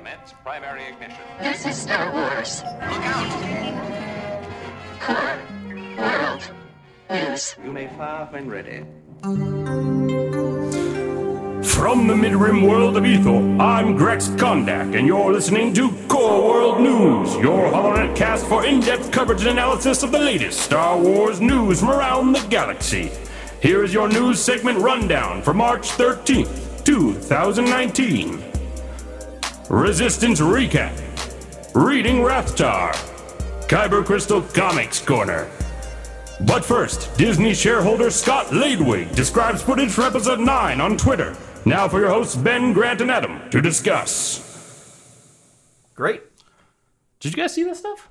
Commence primary ignition. This is Star Wars. Look out! Core World News. You may fire when ready. From the mid-rim world of Ethel, I'm Grex Kondak, and you're listening to Core World News, your HoloNet cast for in-depth coverage and analysis of the latest Star Wars news from around the galaxy. Here is your news segment rundown for March 13th, 2019. Resistance Recap, Reading Rathtar, Kyber Crystal Comics Corner. But first, Disney shareholder Scott Ladewig describes footage from episode 9 on Twitter. Now for your hosts Ben, Grant, and Adam to discuss. Great. Did you guys see this stuff?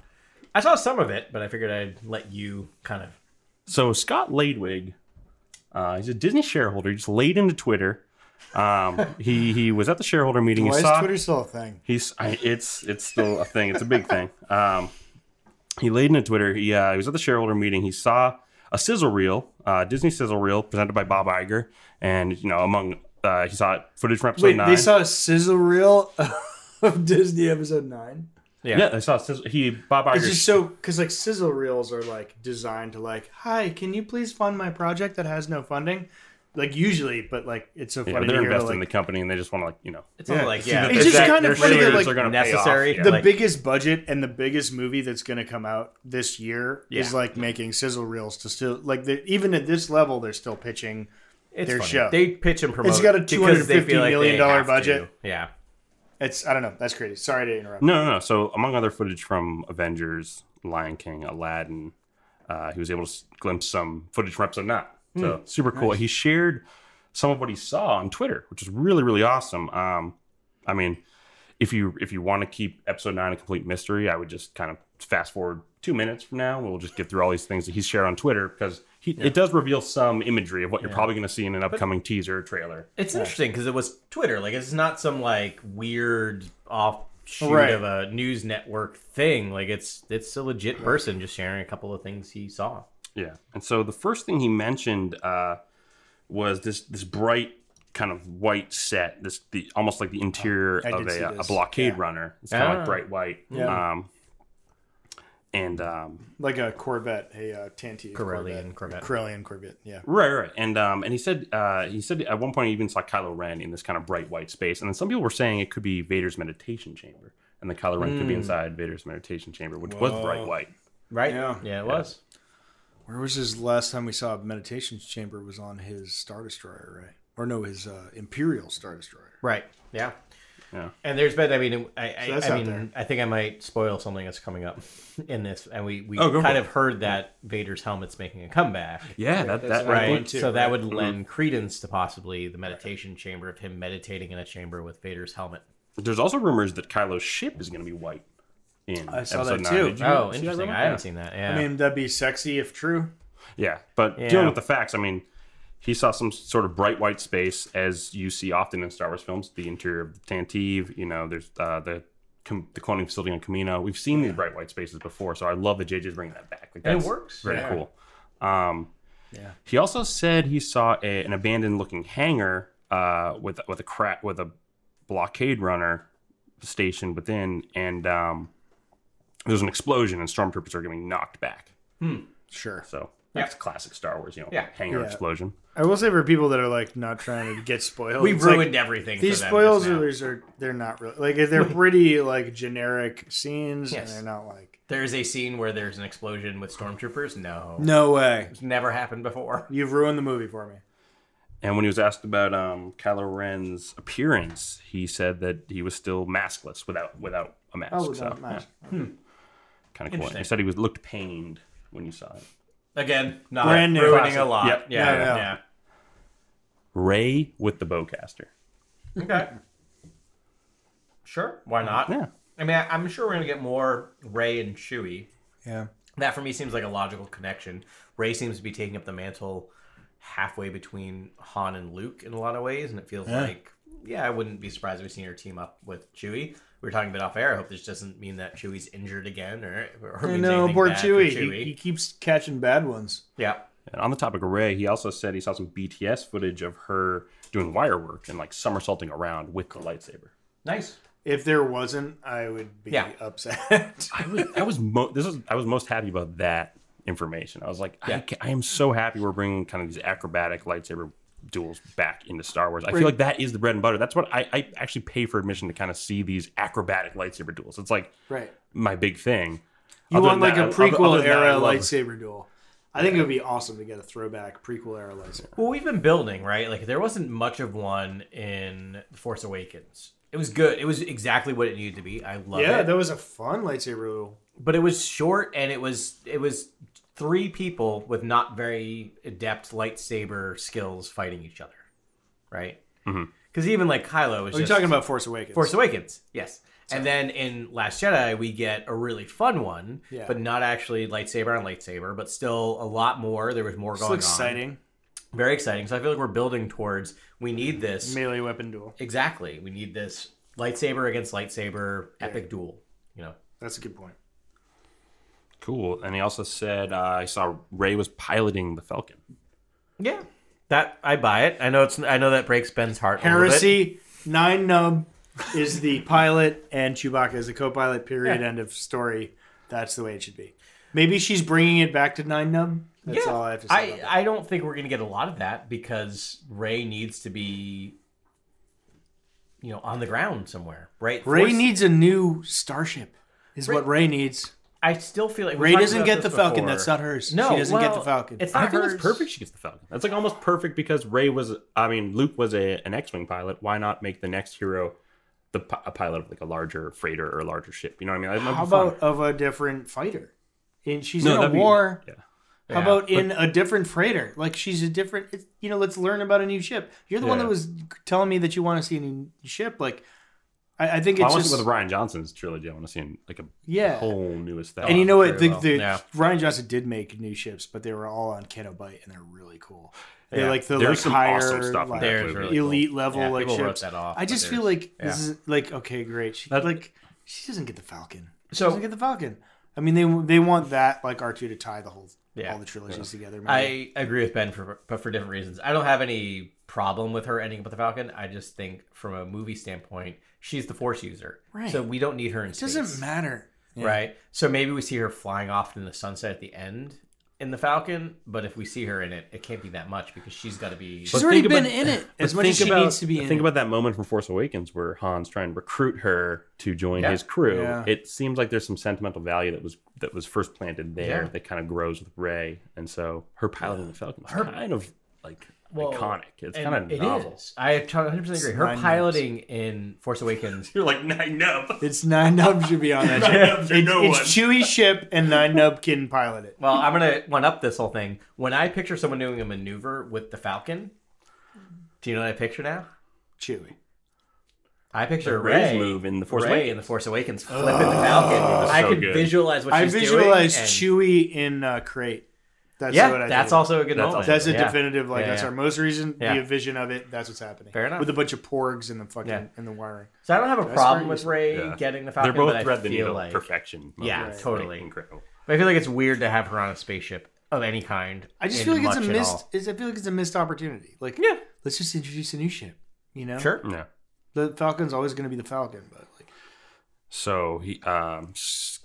I saw some of it, but I figured I'd let you kind of. So Scott Ladewig, uh, he's a Disney shareholder. He just laid into Twitter. Um, he he was at the shareholder meeting. Why he is saw Twitter still a thing? he's I, it's it's still a thing. It's a big thing. Um, he laid into Twitter. He uh, he was at the shareholder meeting. He saw a sizzle reel, uh, Disney sizzle reel presented by Bob Iger, and you know among uh, he saw footage from episode Wait, nine. they saw a sizzle reel of Disney episode nine. yeah. they saw a sizzle. He Bob Iger. It's just so because like sizzle reels are like designed to like, hi, can you please fund my project that has no funding? Like usually, but like it's so yeah, funny they're to hear invested like, in the company and they just want to like you know It's all like, yeah. that It's just their- kind of funny that, like, are gonna pay off. necessary. Yeah. the like- biggest budget and the biggest movie that's going to come out this year is Yeah. like making sizzle reels to still like the, even at this level they're still pitching It's their funny. show. They pitch and promote. It's got a because they feel $250 like million they dollar have to. budget. Yeah. it's i don't know that's crazy sorry to interrupt No, no, no. So, among other footage from Avengers, Lion King, Aladdin, uh, he was able to glimpse some footage from episode nine. So, super cool. He shared some of what he saw on Twitter, which is really, really awesome. Um, I mean, if you if you want to keep episode nine a complete mystery, I would just kind of fast forward two minutes from now. We'll just get through all these things that he's shared on Twitter because he, it does reveal some imagery of what you're probably going to see in an upcoming teaser trailer. It's interesting because it was Twitter. Like, it's not some like weird offshoot Right. of a news network thing. Like, it's it's a legit person just sharing a couple of things he saw. Yeah, and so the first thing he mentioned uh, was this this bright kind of white set, this the almost like the interior I of a, a blockade Yeah. runner. It's kind of Ah. like bright white. Yeah. Um, and um, like a corvette a uh, tanty Corellian Corvette. corellian corvette yeah right, right, and um, and he said uh, he said at one point he even saw Kylo Ren in this kind of bright white space, and then some people were saying it could be Vader's meditation chamber, and the Kylo Ren could be inside Vader's meditation chamber, which was bright white. Right? Yeah. Yeah, it was. Where was his last time we saw a meditation chamber was on his star destroyer right or no his uh, imperial star destroyer Right. Yeah. Yeah. And there's been, I mean, I, I, So that's I mean, there. I think I might spoil something that's coming up in this, and we we Oh, go for kind it. of heard that Vader's helmet's making a comeback, Yeah, that that right? too, so that right? would lend credence to possibly the meditation chamber of him meditating in a chamber with Vader's helmet. There's also rumors that Kylo's ship is going to be white. In I saw episode that nine. too. Did you Oh, see that interesting! rumor? I haven't seen that. Yeah, i mean that'd be sexy if true Yeah, but Yeah. dealing with the facts, I mean, he saw some sort of bright white space, as you see often in Star Wars films. The interior of the Tantive, you know, there's uh, the com- the cloning facility on Kamino. We've seen these bright white spaces before, so I love that JJ's bringing that back. Like, And it that's works. Very Yeah. cool. Um, Yeah. He also said he saw a, an abandoned looking hangar uh, with with a crack with a blockade runner stationed within, and um, there's an explosion, and stormtroopers are getting knocked back. sure So that's classic Star Wars, you know, Yeah. hangar Yeah. explosion. i will say for people that are like not trying to get spoiled we it's like, ruined everything. these for them spoils just now. are, are they're not really like they're pretty like generic scenes Yes. and they're not like There's a scene where there's an explosion with stormtroopers. No, no way it's never happened before. you've ruined the movie for me And when he was asked about um, Kylo Ren's appearance, he said that he was still maskless without without a mask. Oh, so, without a mask. Kind of cool. Interesting. He said he was looked pained when you saw it. Again, not Brand new. ruining a lot. Yep. Yeah, No, yeah. no. yeah. Rey with the bowcaster. Okay. Sure. Why not? Yeah. I mean, I, I'm sure we're gonna get more Rey and Chewie. yeah That for me seems like a logical connection. Rey seems to be taking up the mantle halfway between Han and Luke in a lot of ways, and it feels like, yeah, I wouldn't be surprised if we've seen her team up with Chewie. We were talking a bit off air. I hope this doesn't mean that Chewie's injured again, or, or I means know, anything poor bad for Chewie. He, Chewie. he keeps catching bad ones. yeah. And on the topic of Rey, he also said he saw some BTS footage of her doing wire work and like somersaulting around with the lightsaber. Nice. If there wasn't, I would be Yeah. upset. I was, I was mo- this is I was most happy about that information. I was like, Yeah. ca- I am so happy we're bringing kind of these acrobatic lightsaber duels back into Star Wars. I feel like that is the bread and butter. That's what I, I actually pay for admission to kind of see these acrobatic lightsaber duels. It's like right. my big thing. You Other want like that, a prequel other than that, I era love- lightsaber duel. I think it would be awesome to get a throwback prequel era lightsaber. Well, we've been building, right? Like there wasn't much of one in The Force Awakens. It was good. It was exactly what it needed to be. I love Yeah, it. Yeah, that was a fun lightsaber duel. but it was short and it was it was three people with not very adept lightsaber skills fighting each other, right? Mm-hmm. Because even like Kylo was Are you talking about Force Awakens? Force Awakens, yes. And then in Last Jedi, we get a really fun one, Yeah. but not actually lightsaber on lightsaber, but still a lot more. There was more It's going exciting. on. Exciting. Very exciting. So I feel like we're building towards we need this Melee weapon duel. exactly. We need this lightsaber against lightsaber epic duel. You know, That's a good point. Cool. And he also said uh, I saw Rey was piloting the Falcon. yeah, that I buy it. I know it's I know that breaks Ben's heart. a little bit. Heresy, Nien Nunb is the pilot, and Chewbacca is the co-pilot. Period. Yeah. End of story. That's the way it should be. Maybe she's bringing it back to Nien Nunb. That's yeah, all I have to say. I, about that. I don't think we're going to get a lot of that because Rey needs to be, you know, on the ground somewhere, right? Rey Force- needs a new starship. Is what Rey needs. I still feel like Rey doesn't get this the Falcon. before. That's not hers. No, she doesn't get the Falcon. It's I not think hers. it's perfect. She gets the Falcon. That's like almost perfect because Rey was. I mean, Luke was a an X-wing pilot. Why not make the next hero the a pilot of like a larger freighter or a larger ship? You know what I mean? How be fun. about of a different fighter? And she's No, in a that'd be- war. yeah. How Yeah, about in a different freighter? Like she's a different. You know, let's learn about a new ship. You're the one that was telling me that you want to see a new ship. Like, I, I think it's I want to just see with Rian Johnson's trilogy. I want to see like a yeah. whole new aesthetic. And you know what? The, well. the Yeah. Rian Johnson did make new ships, but they were all on Canto Bight, and they're really cool. They're Yeah. like the There's like some higher, awesome stuff in like, There's really elite cool. level Yeah, like ships. that off, I just feel there's- like this is like okay, great. She, That- like she doesn't get the Falcon. She So- doesn't get the Falcon. I mean, they they want that like R two to tie the whole Yeah. all the trilogies together. maybe. I agree with Ben for but for different reasons. I don't have any problem with her ending up with the Falcon. I just think from a movie standpoint, she's the Force user, Right. so we don't need her in it space. doesn't matter. Yeah. right? So maybe we see her flying off in the sunset at the end in the Falcon, but if we see her in it, it can't be that much because she's got to be. She's But already think been about- in it as much as she about- needs to be in Think it. about that moment from Force Awakens where Han's trying to recruit her to join Yeah. his crew. Yeah. It seems like there's some sentimental value that was that was first planted there Yeah. that kind of grows with Rey, and so her piloting the Falcon is Her- kind of like Well, iconic. It's kind of it novel. is. I 100 percent agree. Her nine piloting in Force Awakens. You're like nine no. It's Nien Nunb should be on that ship. Nub's It's, no it's one. Chewie ship and Nien Nunb can pilot it. Well, I'm gonna one up this whole thing. When I picture someone doing a maneuver with the Falcon, do you know what I picture now? Chewie. I picture Rey's Rey move in the Force Rey Awakens. in the Force Awakens flipping the Falcon. I so could good. visualize what I she's visualized doing. and- Chewie in uh, Crait. That's Yeah, what I that's did. also a good That's moment. That's a Yeah. definitive, like Yeah, that's yeah. our most recent Yeah. vision of it. That's what's happening. Fair enough. With a bunch of porgs in the fucking Yeah. in the wiring. So I don't have a That's problem with. Rey Yeah. getting the Falcon. They're both but I thread the feel needle like, perfection. Yeah, moments. totally. incredible. But I feel like it's weird to have her on a spaceship of any kind. I just feel like it's a missed. all. It's, I feel like it's a missed opportunity. Like, Yeah. let's just introduce a new ship. You know, Sure. Yeah. The Falcon's always going to be the Falcon, but like, So he um,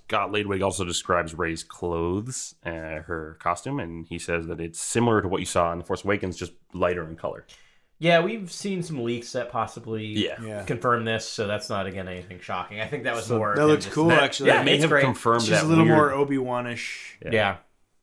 Scott Ladewig also describes Rey's clothes, uh, her costume, and he says that it's similar to what you saw in The Force Awakens, just lighter in color. Yeah, we've seen some leaks that possibly Yeah. Yeah. confirm this, so that's not again anything shocking. I think that was more. that looks just- cool. actually, yeah, that may have great. confirmed she's that a little weird, more Obi Wan-ish. Yeah. yeah,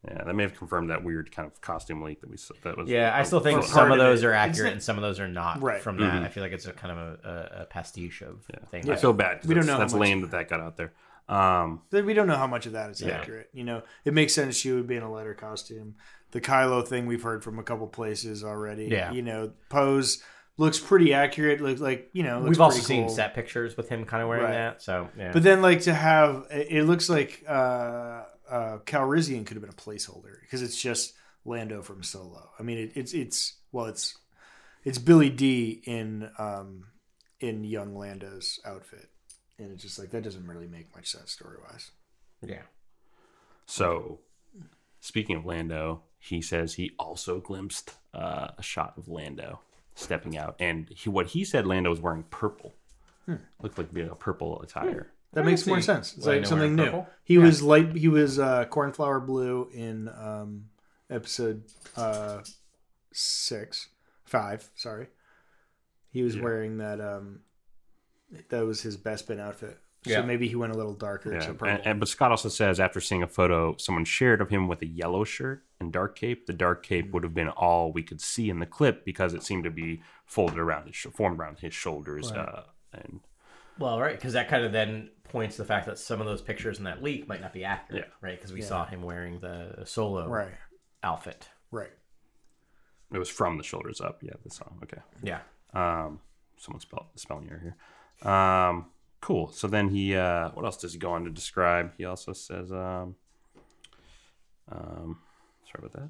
Yeah, that may have confirmed that weird kind of costume leak that we saw. That was yeah. I still think some of of those it. are accurate not- and some of those are not. Right. From that, I feel like it's a kind of a, a, a pastiche of things. I feel bad. We don't know That's lame that that got out there. Um, We don't know how much of that is Yeah. accurate. You know, it makes sense she would be in a lighter costume. The Kylo thing we've heard from a couple places already. Yeah. You know, pose looks pretty accurate. Looks like you know. Looks We've also pretty seen set pictures with him kind of wearing Right. that. So yeah, But then, like to have it it looks like uh, uh, Calrissian could have been a placeholder because it's just Lando from Solo. I mean, it, it's it's well, it's it's Billy Dee in um, in young Lando's outfit, and it's just like that doesn't really make much sense story wise. yeah. so, speaking of Lando, he says he also glimpsed uh, a shot of Lando stepping out, and he, what he said Lando was wearing purple. Looked like you know, purple attire. That makes more sense. It's like something new. purple? He was light. He was uh, cornflower blue in um, episode uh, six, five. Sorry, he was wearing that. Um, that was his Bespin outfit. So Yeah. maybe he went a little darker. Yeah. to. And, and but Scott also says after seeing a photo someone shared of him with a yellow shirt and dark cape, the dark cape would have been all we could see in the clip because it seemed to be folded around his sh- formed around his shoulders. Uh, and Well, right, because that kind of then points to the fact that some of those pictures in that leak might not be accurate, Yeah. right? Because we saw him wearing the solo right, outfit. right. it was from the shoulders up. Yeah, the song. Okay. Yeah. Um, someone spelled spelling error here. Um, cool. So then he, uh, what else does he go on to describe? He also says, um, um, sorry about that.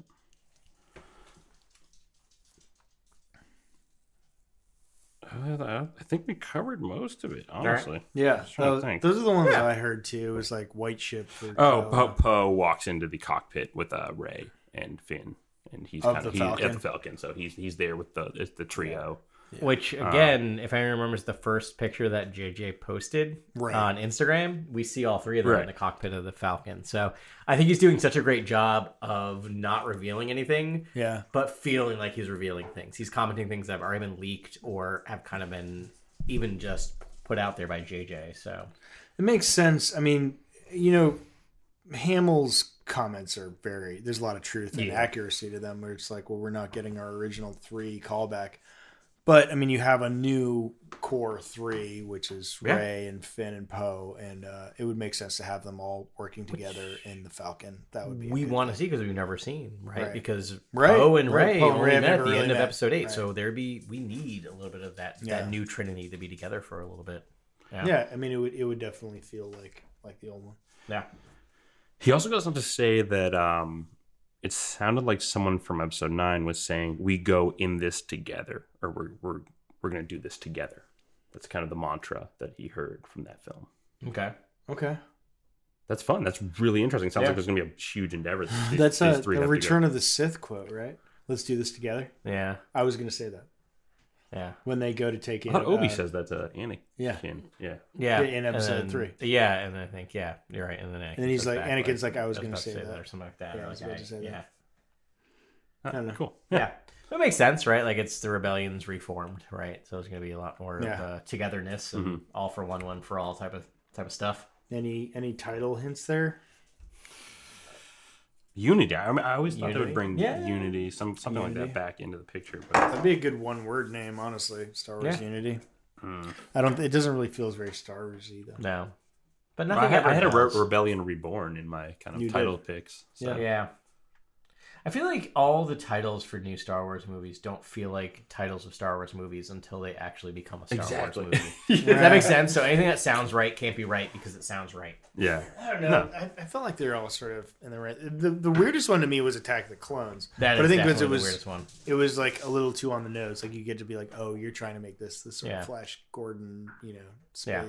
Uh, I think we covered most of it, honestly. Yeah, trying those, those are the ones I heard too. It was like white ship. For Oh, Poe. Poe Po walks into the cockpit with uh, Rey and Finn, and he's Of kind of the he, at the Falcon. So he's he's there with the it's the trio. Which uh, again, if I remember, is the first picture that JJ posted Right. on Instagram. We see all three of them in the cockpit of the Falcon. So I think he's doing such a great job of not revealing anything, Yeah, but feeling like he's revealing things. He's commenting things that have already been leaked or have kind of been even just put out there by JJ. So it makes sense. I mean, you know, Hamill's comments are very. There's a lot of truth and Yeah. accuracy to them. Where it's like, well, we're not getting our original three callback. But I mean, you have a new core three, which is Yeah. Rey and Finn and Poe, and uh, it would make sense to have them all working together in the Falcon. That would be we good want to see because we've never seen right, Right. because Right. Poe and Rey Poe only Rey met at the really end of episode eight, Right. so there be we need a little bit of that Yeah. that new Trinity to be together for a little bit. Yeah, I mean, it would it would definitely feel like like the old one. Yeah. He also goes on to say that um, it sounded like someone from episode nine was saying, "We go in this together," or "We're we're we're going to do this together." That's kind of the mantra that he heard from that film. Okay. Okay, That's fun. That's really interesting. Sounds Yeah. like there's going to be a huge endeavor. that these- that's these a, three a have to go. Return of the Sith quote, right? Let's do this together. Yeah. I was going to say that Yeah. when they go to take it. Obi uh, says that to Anakin. Yeah. yeah. Yeah. In episode then- three. Yeah, and I think yeah, you're right. And then then he's goes like- back, Anakin's like, I was gonna about say that. or something like that. Yeah, I was like, about to say that. yeah. Ah, don't know. Cool. Yeah. That makes sense, right? Like it's the rebellion's reformed, right? So it's going to be a lot more Yeah. of uh, togetherness and Mm-hmm. all for one, one for all type of type of stuff. Any any title hints there? Unity. I, mean, I always thought they Unity? would bring Yeah. Unity, some something like Unity. that, back into the picture. But That'd be a good one word name, honestly. Star Wars Yeah. Unity. Hmm. I don't. It doesn't really feel very Star Warsy though. No, but I nothing. had, ever I had a Re- does. Rebellion Reborn in my kind of You did. title picks. So. Yeah. I feel like all the titles for new Star Wars movies don't feel like titles of Star Wars movies until they actually become a Star Exactly. Wars movie. Does that make sense? So anything that sounds right can't be right because it sounds right. Yeah. I don't know. I, I felt like they're all sort of in the right. The, the weirdest one to me was Attack of the Clones. That but is I think definitely because it the weirdest one. it was like a little too on the nose. Like you get to be like, oh, you're trying to make this this sort Yeah. of Flash Gordon, you know, Yeah.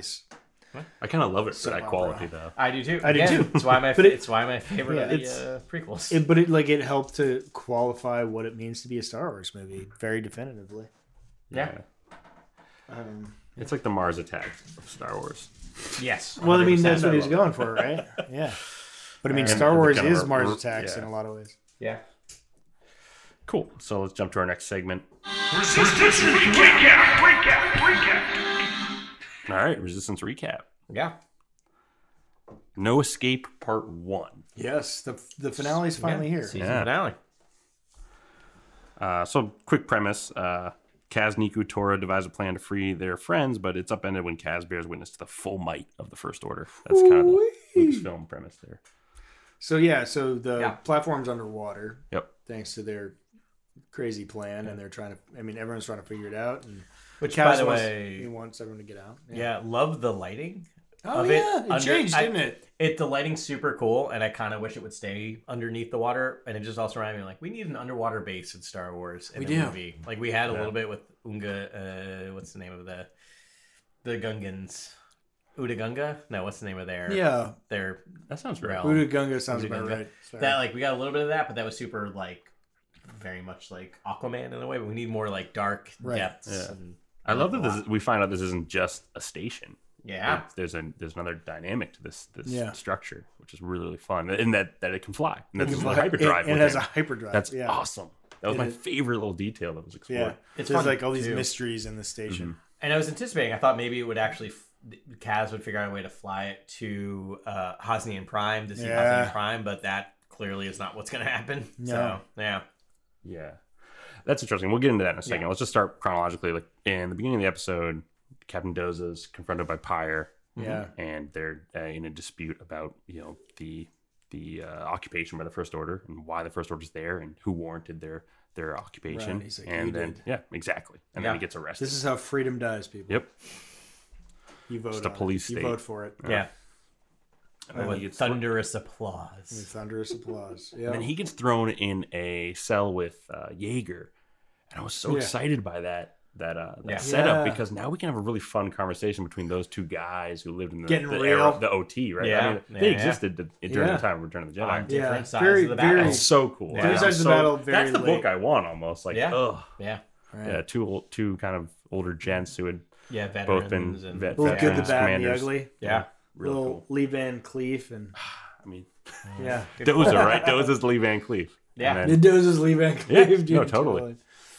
Space. I kind of love it for Soap that opera. quality, though. I do too. I do Again, too. It's why my But it- it's why my favorite Yeah, of the it's- uh, prequels. It, but it like it helped to qualify what it means to be a Star Wars movie very definitively. yeah. Um, It's like the Mars attack of Star Wars. Yes. well, I mean, 100%. that's what he's going for, right? Yeah. But I mean, And Star the Wars kind of is a- Mars r- attacks yeah. in a lot of ways. Yeah. Cool. So let's jump to our next segment. Resistance recap, recap, recap. All right, Resistance recap. Yeah. No Escape Part One. Yes, the the finale's finally here. Season Yeah. finale. Uh, so, quick premise: uh, Kaz, Neeku, Torra devise a plan to free their friends, but it's upended when Kaz bears witness to the full might of the First Order. That's kind of the film premise there. So yeah, so the Yeah. platform's underwater Yep. thanks to their crazy plan, and they're trying to. I mean, everyone's trying to figure it out, and Which, Kaz by the way, he wants everyone to get out. yeah, love the lighting. Oh of yeah, it, under- changed, I- didn't it? It the lighting's super cool, and I kind of wish it would stay underneath the water. And it just also reminded me like we need an underwater base in Star Wars in We a do. movie. Like we had a little bit with Unga. Uh, what's the name of the the Gungans? Udagunga? No, what's the name of their Yeah, their That sounds great. realm? Buddha Gunga sounds about Udagunga. right. Sorry. That like we got a little bit of that, but that was super like very much like Aquaman in a way. But we need more like dark Right. depths Yeah. and I love that this is, we find out this isn't just a station. Yeah. It's- there's a there's another dynamic to this this Yeah. structure, which is really really fun, and that that it can fly. And that's It a hyperdrive. It, it has it. a hyperdrive. That's yeah. awesome. That was It my is- favorite little detail that was explored. Yeah, It's there's fun, like all these too. mysteries in the station. And I was anticipating. I thought maybe it would actually. Kaz would figure out a way to fly it to uh, Hosnian Prime to see Yeah. Hosnian Prime, but that clearly is not what's going to happen. No. So yeah, Yeah. That's interesting. We'll get into that in a second. Yeah. Let's just start chronologically. Like in the beginning of the episode, Captain Doza's confronted by Pyre, Yeah, and they're uh, in a dispute about you know the the uh, occupation by the First Order and why the First Order's there and who warranted their their occupation. Right. Like, and then did." yeah, exactly. And Yeah. then he gets arrested. this is how freedom dies, people. yep. You vote. Just a on it. police You vote for it. yeah. And then, With he gets thunderous With applause. thunderous applause. Yeah. and then he gets thrown in a cell with uh, Yeager, and I was so Yeah. excited by that that uh, that Yeah. setup Yeah. because now we can have a really fun conversation between those two guys who lived in the, Getting the real. era, the OT, right? Yeah. I mean, Yeah, they existed d- during Yeah. the time of Return of the Jedi. On different Yeah. sides Very- of the very- battle. It's so cool. Yeah. Different I'm sides of the battle, very That's the late. book I want almost. Like, Yeah. ugh. Yeah. Right. Yeah, two old, two kind of older gents who had Yeah. Veterans both been and vet- Little good, the veterans, bad, and the commanders. ugly. yeah. Real Little cool. Lee Van Cleef and I mean, yeah. Doza, right? Doza's Lee Van Cleef. Yeah. And The then, Doza's Lee Van Yeah, Cleef. no, totally.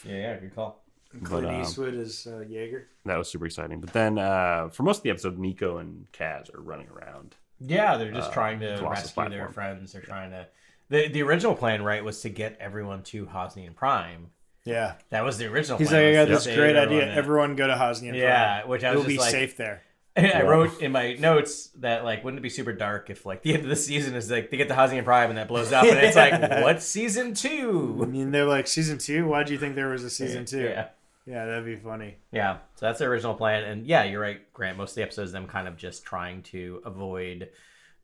Yeah. Yeah. Good call. Clint But, um, Eastwood is uh, Yeager. that was super exciting. But then uh, for most of the episode, Neeku and Kaz are running around. Yeah, they're just trying to Colossus rescue their friends. They're trying to. The the original plan, right, was to get everyone to Hosnian Prime. Yeah. That was the original. He's plan, like, I got was this great idea. there. Everyone go to Hosnian. Prime. Yeah, Prime. which I was It'll be like- safe there. I wrote in my notes that like, wouldn't it be super dark if like the end of the season is like they get to Hosnian Prime and that blows up, and it's like, what season two? I mean, they're like season two. Why do you think there was a season two? Yeah. Yeah, that'd be funny. Yeah, so that's the original plan, and yeah, you're right, Grant. Most of the episodes, them kind of just trying to avoid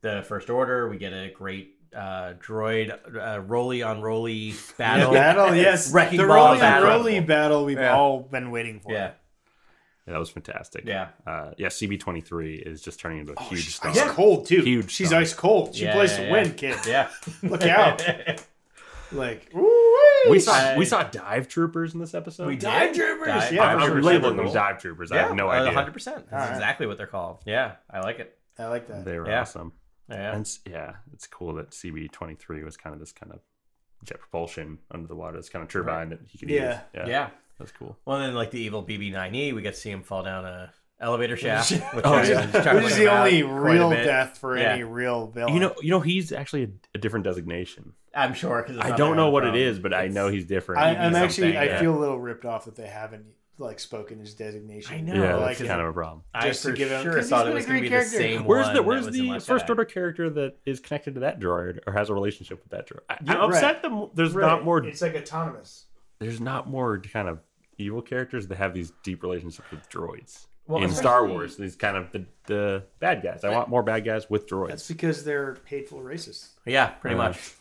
the First Order. We get a great uh, droid uh, roly on roly battle. Battle, yes. Wrecking the Rolly battle. Rolly battle we've Yeah. all been waiting for. Yeah, Yeah, that was fantastic. Yeah. Uh, yeah, CB23 is just turning into a huge thing. She's star. ice cold too. Huge She's star. ice cold. She Yeah, plays yeah, to yeah. win, kid. yeah. Look out. Like, We saw I- we saw dive troopers in this episode. We Dive troopers, Dive- yeah, I'm, I'm labeling them dive troopers. I have no uh, idea. 100%. That's All right. exactly what they're called. Yeah, I like it. I like that. They were Yeah. awesome. Yeah. And it's, yeah, it's cool that CB23 was kind of this kind of jet propulsion under the water. This kind of turbine that he could Yeah. use. Yeah, yeah. That's cool. Well, then, like the evil BB-9E, we get to see him fall down a elevator shaft. which Oh, I- yeah. just trying to Which is the only out quite a real death for Yeah. any real villain. You know, you know, he's actually a, a different designation. I'm sure because I don't know what it is, but I know he's different. I, I'm actually, something, I yeah. feel a little ripped off that they haven't like spoken his designation. I know. yeah, like that's kind of a problem. I just to for give him- sure 'cause thought he's it was going to be great the same Where's one the Where's the first order character that is connected to that droid or has a relationship with that droid? I, Yeah, I'm upset that there's not more. It's like autonomous. There's not more kind of evil characters that have these deep relationships with droids. Well, in Star Wars, these kind of the, the bad guys. I want more bad guys with droids. That's because they're hateful racists. Yeah, pretty Uh, much.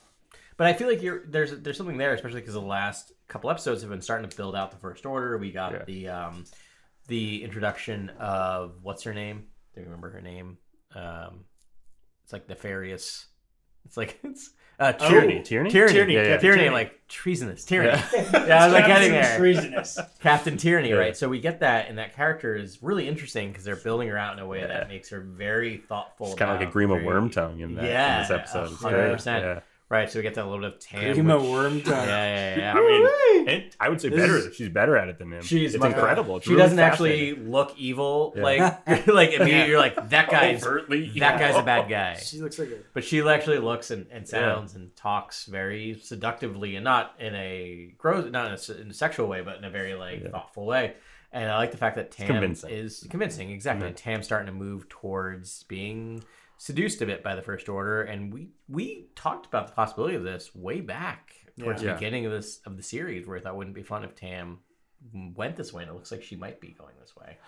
But I feel like you're there's there's something there, especially because the last couple episodes have been starting to build out the First Order. We got Yeah. the um, the introduction of what's her name? Do you remember her name? Um, it's like nefarious. It's like it's uh, Tyranny, tyranny, Tyranny, Tyranny, yeah, Captain Tyranny, Tyranny. like treasonous tyranny. Yeah, I was like getting there. Treasonous. Captain Tyranny, Yeah. right? So we get that, and that character is really interesting because they're building her out in a way Yeah. that makes her very thoughtful. It's kind of like a about Grima very- Wormtongue in that Yeah, in this episode. It's 100%. Great. Yeah. Right, so we get that little bit of Tam. Grima which- Wormtongue. Yeah, yeah, yeah. I mean, and I would say This better. is- she's better at it than him. She's it's much- incredible. It's she really doesn't actually look evil. Yeah. Like, like immediately you're like that guy's Overtly that guy's a bad guy. She looks like a But she actually looks and, and sounds and talks very seductively, and not in a gross, not in a, s- in a sexual way, but in a very like Yeah. thoughtful way. And I like the fact that Tam convincing. is convincing, exactly. And Tam's starting to move towards being seduced a bit by the First Order, and we we talked about the possibility of this way back towards Yeah. the beginning of this of the series, where I thought wouldn't be fun if Tam went this way, and it looks like she might be going this way.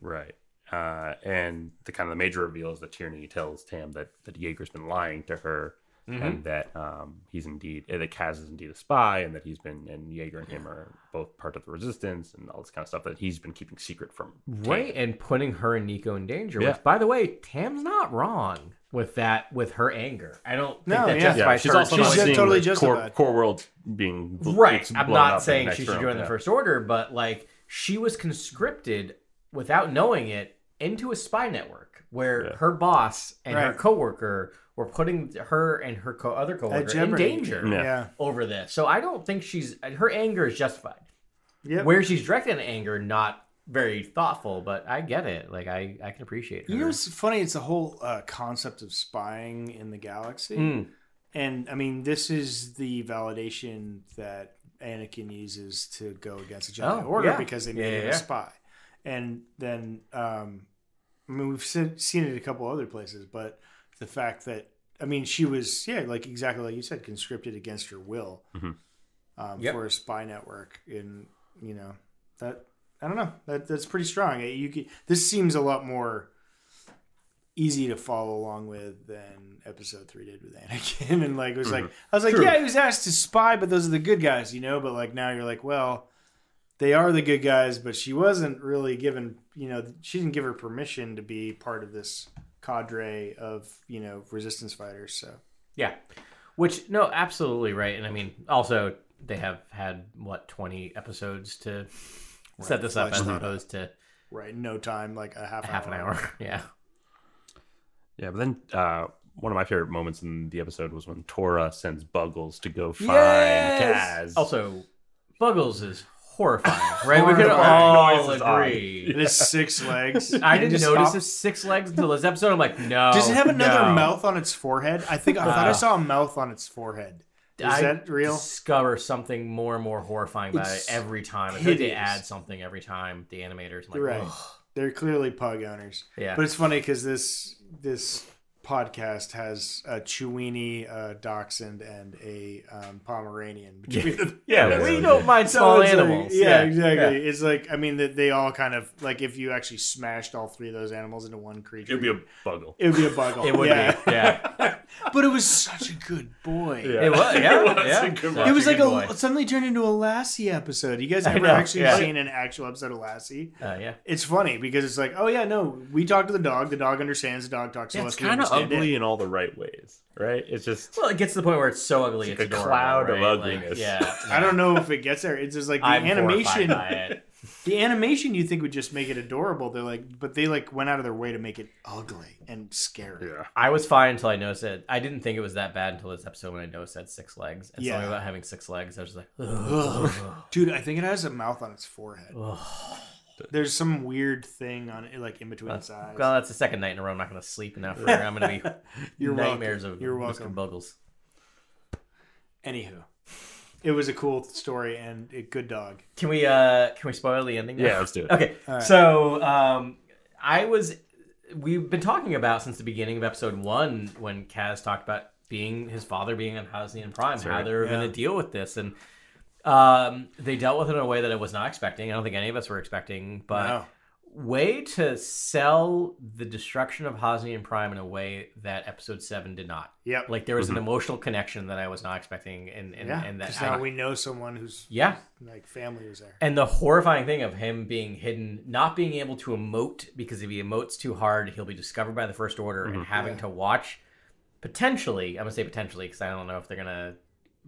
Right. Uh, and the kind of the major reveal is that Tierny tells Tam that that Yeager's been lying to her, Mm-hmm. and that um, he's indeed uh, that Kaz is indeed a spy, and that he's been and Yeager and him are both part of the resistance, and all this kind of stuff that he's been keeping secret from. Tam. Right, and putting her and Neeku in danger. Yeah. Which, by the way, Tam's not wrong with that. With her anger, I don't think No, that yeah. justifies Yeah, she's her. also She's not just seeing totally the core, justified. core world being right. I'm blown up in not saying next she should room, join the. First Order, but like she was conscripted without knowing it into a spy network where Yeah. her boss and her Right. coworker were putting her and her co- other At coworker in danger Yeah. Yeah. over this. So I don't think she's her anger is justified. Yep. Where she's directed anger, not very thoughtful, but I get it. Like I, I can appreciate her. You know what's funny? It's the whole uh, concept of spying in the galaxy. Mm. And I mean, this is the validation that Anakin uses to go against the Jedi Oh, Order yeah. because they Yeah, made yeah, him yeah. a spy. And then, um, I mean, we've seen, it a couple other places, but the fact that, I mean, she was, yeah, like exactly like you said, conscripted against her will mm-hmm. um, Yep. for a spy network. And, you know, that, I don't know, that that's pretty strong. Eh, you could, this seems a lot more easy to follow along with than episode three did with Anakin. And like it was like mm-hmm. I was like, yeah, he was asked to spy, but those are the good guys, you know. But like now you're like, well, they are the good guys, but she wasn't really given, you know, she didn't give her permission to be part of this cadre of you know resistance fighters. So Yeah. Which no, absolutely right. And I mean, also they have had what twenty episodes to set this up flesh as opposed to right, no time, like a half a half an hour. Yeah. Yeah, but then uh, one of my favorite moments in the episode was when Torra sends Buggles to go find Yes! Kaz. Also, Buggles is horrifying, right? We could Horrifying. all Noise oh, agree. It has six legs. I didn't just notice hop- his six legs until this episode. I'm like, no. Does it have another no. mouth on its forehead? I think I thought I saw a mouth on its forehead. Is I that real? discover something more and more horrifying about It's it every time. I think they hideous. add something every time. The animators, I'm like, right. "Ugh." They're clearly pug owners. Yeah. But it's funny because this this podcast has a Chiweenie, a Dachshund, and a um, Pomeranian. Between the, yeah, Yeah, we yeah. don't mind So small it's like- animals. yeah, exactly. It's like I mean that they all kind of like if you actually smashed all three of those animals into one creature, It would be a Buggle. it would be a buggle. It would yeah. be. Yeah. but it was such a good boy. It was. Yeah. It was yeah. a good Such It was like good a suddenly turned into a Lassie episode. You guys ever actually yeah. seen an actual episode of Lassie? Uh, yeah. It's funny because it's like, oh yeah, no, we talk to the dog. The dog understands. The dog talks to Yeah, us. it's kind of understand it. ugly in all the right ways, right? It's just Well, it gets to the point where it's so ugly, it's, It's a adorable, cloud of right? Like, ugliness. yeah. I don't know if it gets there. It's just like the I'm animation. by it. The animation you think would just make it adorable. They're like, but they like went out of their way to make it ugly and scary. yeah. I was fine until I noticed it. I didn't think it was that bad until this episode when I noticed it had six legs. And Yeah. something about having six legs, I was like, Ugh. Dude, I think it has a mouth on its forehead. Ugh. There's some weird thing on it, like in between its eyes. well, that's the second night in a row. I'm not going to sleep now. For, I'm going to be You're nightmares welcome. of You're Mr. welcome. Buggles. Anywho, it was a cool story and a good dog. Can we uh can we spoil the ending? now? Yeah, let's do it. Okay, All right. so um, I was we've been talking about since the beginning of episode one when Kaz talked about being his father being on Hosnian Prime, how right. they were Yeah. going to deal with this, and um, they dealt with it in a way that I was not expecting. I don't think any of us were expecting, but Wow. way to sell the destruction of Hosnian Prime in a way that episode seven did not. Yep. Like there was an emotional connection that I was not expecting, and and, yeah, and that because I- now we know someone who's yeah, like family was there. and the horrifying thing of him being hidden, not being able to emote because if he emotes too hard, he'll be discovered by the First Order and having Yeah. to watch potentially. I'm gonna say potentially because I don't know if they're gonna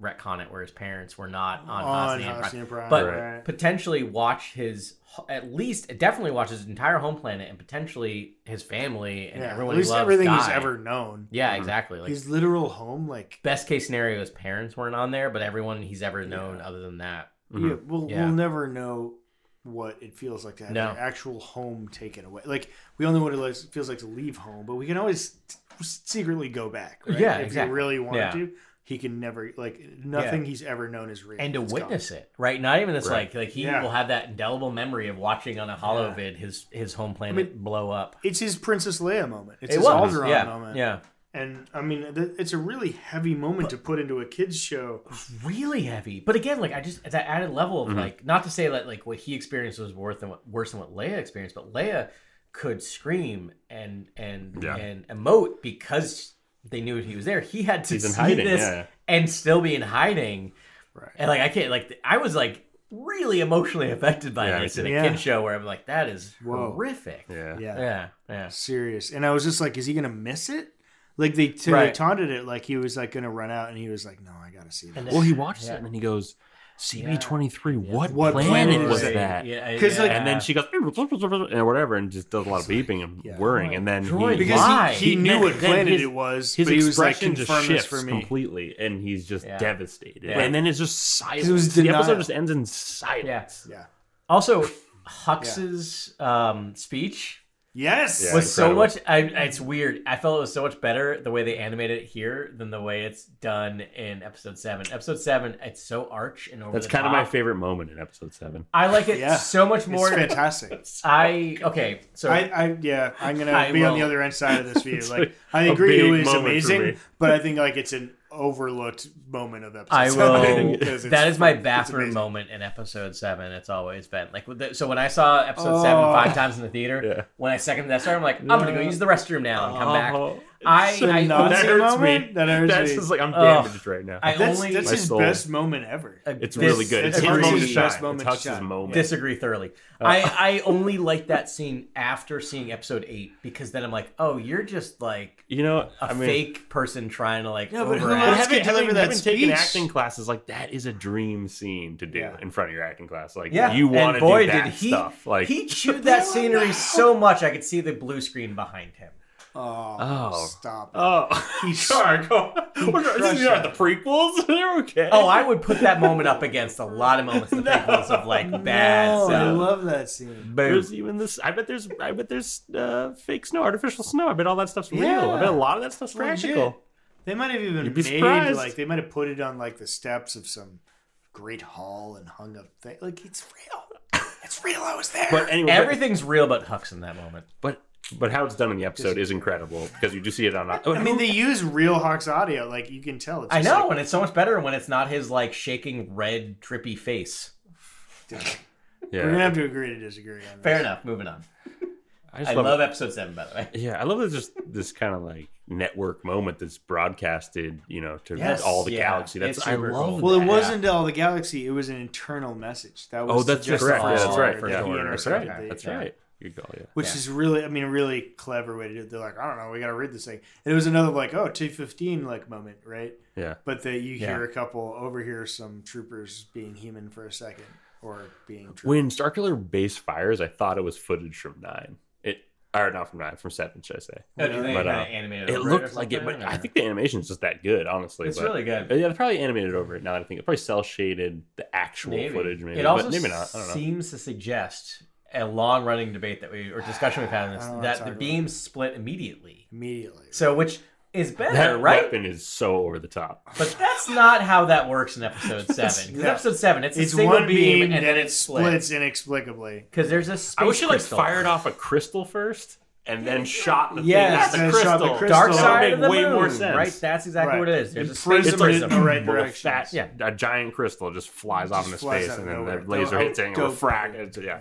retcon it where his parents were not on, On Hosnian Prime. Prime, but right. potentially watch his at least definitely watch his entire home planet and potentially his family and Yeah, everyone at least he loves everything he's ever known. Yeah, mm-hmm. exactly. Like His literal home, like best case scenario, his parents weren't on there, but everyone he's ever known other than that. Mm-hmm. yeah, we'll, Yeah. we'll never know what it feels like to have No. your actual home taken away. Like we only know what it feels like to leave home, but we can always t- secretly go back. Right? Yeah, if exactly. you really wanted Yeah. to, he can never like nothing he's ever known is real. and to It's witness gone. it, right? Not even this Right. like like he Yeah. will have that indelible memory of watching on a holovid his his home planet blow up. It's his Princess Leia moment. It's It his was, Alderaan yeah, moment. yeah, And I mean, it's a really heavy moment to put into a kids show. really heavy. But again, like I just it's that added level Mm-hmm. of like not to say that like what he experienced was worse than what worse than what Leia experienced, but Leia could scream and and Yeah. and emote because they knew he was there. He had to He's see hiding, this yeah. and still be in hiding. Right. And like I can't like I was like really emotionally affected by Yeah, me this in a. Yeah. kid show where I'm like that is Whoa. horrific. Yeah. Yeah. Yeah, yeah. serious. And I was just like, is he gonna miss it? Like they, t- they taunted it like he was like gonna run out, and he was like, no, I gotta see this. And Well, he watches Yeah. it and he goes, CB twenty three. What, What planet, planet was is it? that? Yeah, 'Cause, like- And then she goes and whatever, and just does a lot of beeping and Yeah. whirring, and then he, because he, he He- knew what planet his- it was, his but he was like, expression just confirm shifts for me. completely, and he's just Yeah. devastated. Yeah. And then it's just silence. was the episode just ends in silence. Yeah. Also, Hux's um, speech Yes. Yeah. was so much. I, it's weird. I felt it was so much better the way they animated it here than the way it's done in episode seven. Episode seven, it's so arch and over. That's the kind of my favorite moment in episode seven. I like it Yeah. so much more. It's more. fantastic. I okay. So I, I yeah, I'm gonna I be on the other end side of this view. Like I agree, it was amazing, but I think like it's an overlooked moment of episode. I seven will. because that is my bathroom moment in episode seven. It's always been like so when I saw episode seven Oh. five times in the theater. Yeah. When I second that star, I'm like, I'm gonna go use the restroom now and come back. Uh-huh. I it's I, that hurts moment? me. That hurts That's me. just like I'm Ugh. damaged right now. I That's, only that's My his soul. best moment ever. it's this- really good. It's it's his moment to his shine. best moment It's to Hux's shine. moment. disagree thoroughly. Uh. I I only like that scene after seeing episode eight because then I'm like, oh, you're just like you know, a I mean, fake person trying to like No, but who overact. else having, could deliver having, that having taken speech? acting classes, like that is a dream scene to do Yeah. in front of your acting class. Like, Yeah, you want and to boy do that did he stuff. Like, he chewed that scenery so much I could see the blue screen behind him. Oh, Oh. stop! oh, He sorry, go. We're not- crushed These aren't the prequels. They're okay. Oh, I would put that moment up against a lot of moments in the prequels of like bad No, I love that scene. Boom. There's even this. I bet there's. I bet there's uh, fake snow, artificial snow. I bet all that stuff's real. Yeah. I bet a lot of that stuff's Legit. practical. They might have even be made surprised. like they might have put it on like the steps of some great hall and hung up thing. Like it's real. It's real. I was there. But anyway, Everything's real but Hux in that moment. But but how it's done in the episode is incredible because you do see it on. I mean, they use real Hux audio. Like you can tell. It's I know, like- and it's so much better when it's not his like shaking red trippy face. yeah, We're gonna have to agree to disagree on this. Fair enough. Moving on. I just I love, love episode seven, by the way. Yeah, I love that just this kind of like network moment that's broadcasted, you know, to Yes, all the yeah, galaxy. That's it's I love. cool. Well, it wasn't all the galaxy. It was an internal message. That oh, was Oh, that's just correct. Yeah, that's right. that Yeah, he that's right. That's Yeah. right. Good call. Yeah. Which Yeah. is really, I mean, a really clever way to do it. They're like, I don't know, we got to read this thing. And it was another like, oh, T fifteen like moment, right? Yeah. But that you hear Yeah. a couple overhear some troopers being human for a second or being troopers. When Starkiller base fires, I thought it was footage from nine. It or not from nine, from seven, should I say? Oh, do you But, uh, animated It over or looked like it, but something, I think the animation is just that good, honestly. It's but- really good. Yeah, they probably animated over it. Now that I think it probably cell shaded the actual Maybe. footage, maybe, it also but maybe not. I don't know. seems to suggest a long running debate that we or discussion we've had on this I don't wanna that talk the about beams split immediately. immediately. So which is better, That right? weapon is so over the top. But that's not how that works in episode seven. 'Cause No. episode seven, it's, It's a single one beam, beam, and then it splits splits inexplicably. because there's a space I wish it like fired off a crystal first and then shot the Yes, thing. then That's a shot the crystal. crystal. Dark side make of the way moon, more sense. right? That's exactly Right. what it is. There's And a space prism prism. in the right a direction. fat, Yeah. a giant crystal just flies off Just into flies space, out and then the laser hits it and dope. refract. It's, yeah,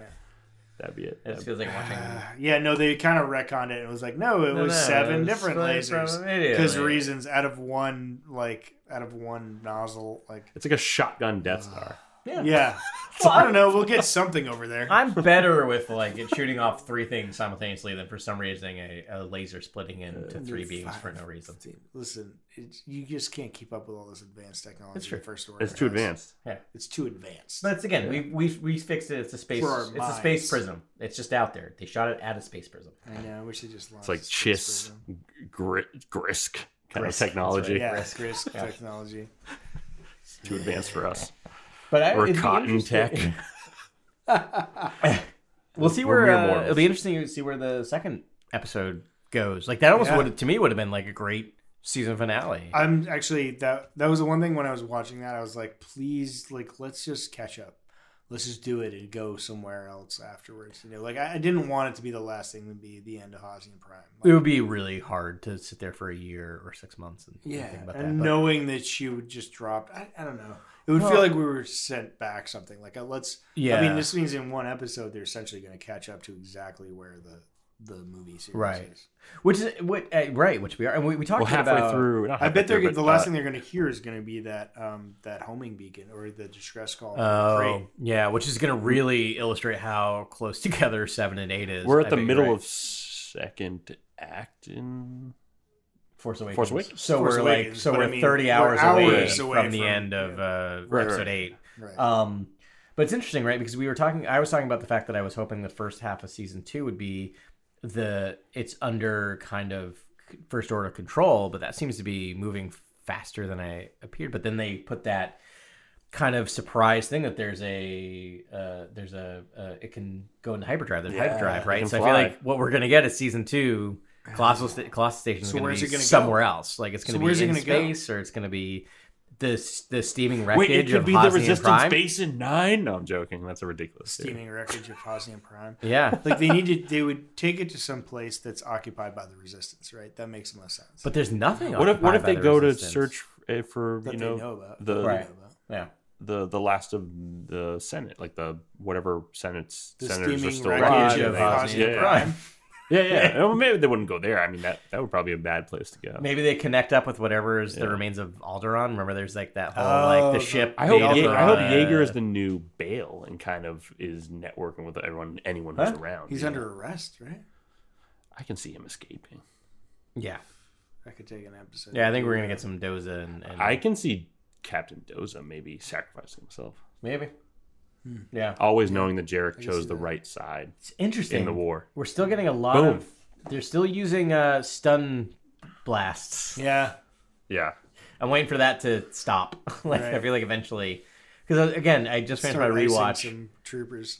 that'd be it. It just feels like watching. Yeah, no, they kind of retconned it. It was like, no, it No, was no, seven it was different lasers because reasons out of one, like out of one nozzle, like It's like a shotgun Death Star. Yeah. yeah. So I don't know. We'll get something over there. I'm better with like it shooting off three things simultaneously than for some reason a, a laser splitting into uh, three beams for no reason. Listen, it's, you just can't keep up with all this advanced technology. It's true. First order It's too has. advanced. Yeah. It's too advanced. But it's again, we we we fixed it. It's a space. For our It's a space prism. It's just out there. They shot it at a space prism. I know. I wish they just It's like launched Chiss, Space gri- Grysk kind Grysk, of technology. that's Prism. Yeah, Grysk technology. Too advanced for us. But I, Or it'd cotton tech. We'll see where uh, it'll be interesting to see where the second episode goes. Like that almost Yeah. would to me would have been like a great season finale. I'm actually that that was the one thing when I was watching that I was like, please, like, let's just catch up. Let's just do it and go somewhere else afterwards. You know, like I, I didn't want it to be the last thing to be the end of Hosnian Prime. it would be really hard to sit there for a year or six months and and yeah, think about and that. but- knowing that she would just drop, I, I don't know. It would feel like we were sent back something. Like, uh, let's. Yeah. I mean, this means in one episode they're essentially going to catch up to exactly where the the movie series Right. is. which is what, uh, right, which we are, and we, we talked Well, halfway about through. not I bet they're through, gonna- the but, last uh, thing they're going to hear is going to be that um that homing beacon or the distress call. Oh, Great. yeah, which is going to really illustrate how close together seven and eight is. We're I at the think, middle right? of second act in. Force Awakens. Force Awakens? So Force we're Awakens, like, so we're I mean, thirty we're hours, away away from the from- end of uh, Right, episode right. eight. Right. Um, but it's interesting, right? Because we were talking. I was talking about the fact that I was hoping the first half of season two would be the it's under kind of first order control, but that seems to be moving faster than I appeared. But then they put that kind of surprise thing that there's a uh, there's a uh, it can go into hyperdrive. There's Yeah, hyperdrive, right? can So I feel like what we're gonna get is season two. Colossal, sta- Colossus Station is So going to where's be it gonna go? somewhere else. Like it's going to where's be it in gonna go? space, or it's going to be the the steaming wreckage Wait, it could of be the Resistance Prime. Basin Nine. No, I'm joking. That's a ridiculous. theory. Steaming wreckage of Hosnian Prime. Yeah, Like they needed, they would take it to some place that's occupied by the Resistance, right? That makes the most sense. but there's nothing. What if what if they the go Resistance. to search uh, for that you they know, know about. the They Right. know about. Yeah, the the last of the Senate, like the whatever Senate's The senators are still alive. of They- yeah, yeah. Prime. Yeah, yeah. Well, maybe they wouldn't go there. I mean, that that would probably be a bad place to go. maybe they connect up with whatever is the Yeah. remains of Alderaan. Remember, there's like that whole Oh, like the the- ship. I hope Beta Ye- I hope Alderaan. Yeager is the new Bail and kind of is networking with everyone, anyone who's Huh? around. He's you under know? arrest, right? I can see him escaping. Yeah, I could take an episode. yeah. I think we're gonna get some Doza and, and I can see Captain Doza maybe sacrificing himself, maybe. Yeah, always knowing that Jarek chose the that. right side it's interesting. in the war. We're still getting a lot Boom. of. They're still using uh, stun blasts. Yeah, Yeah, I'm waiting for that to stop. like I Right. feel like eventually, because again, I just finished Start my icing rewatch. Some troopers.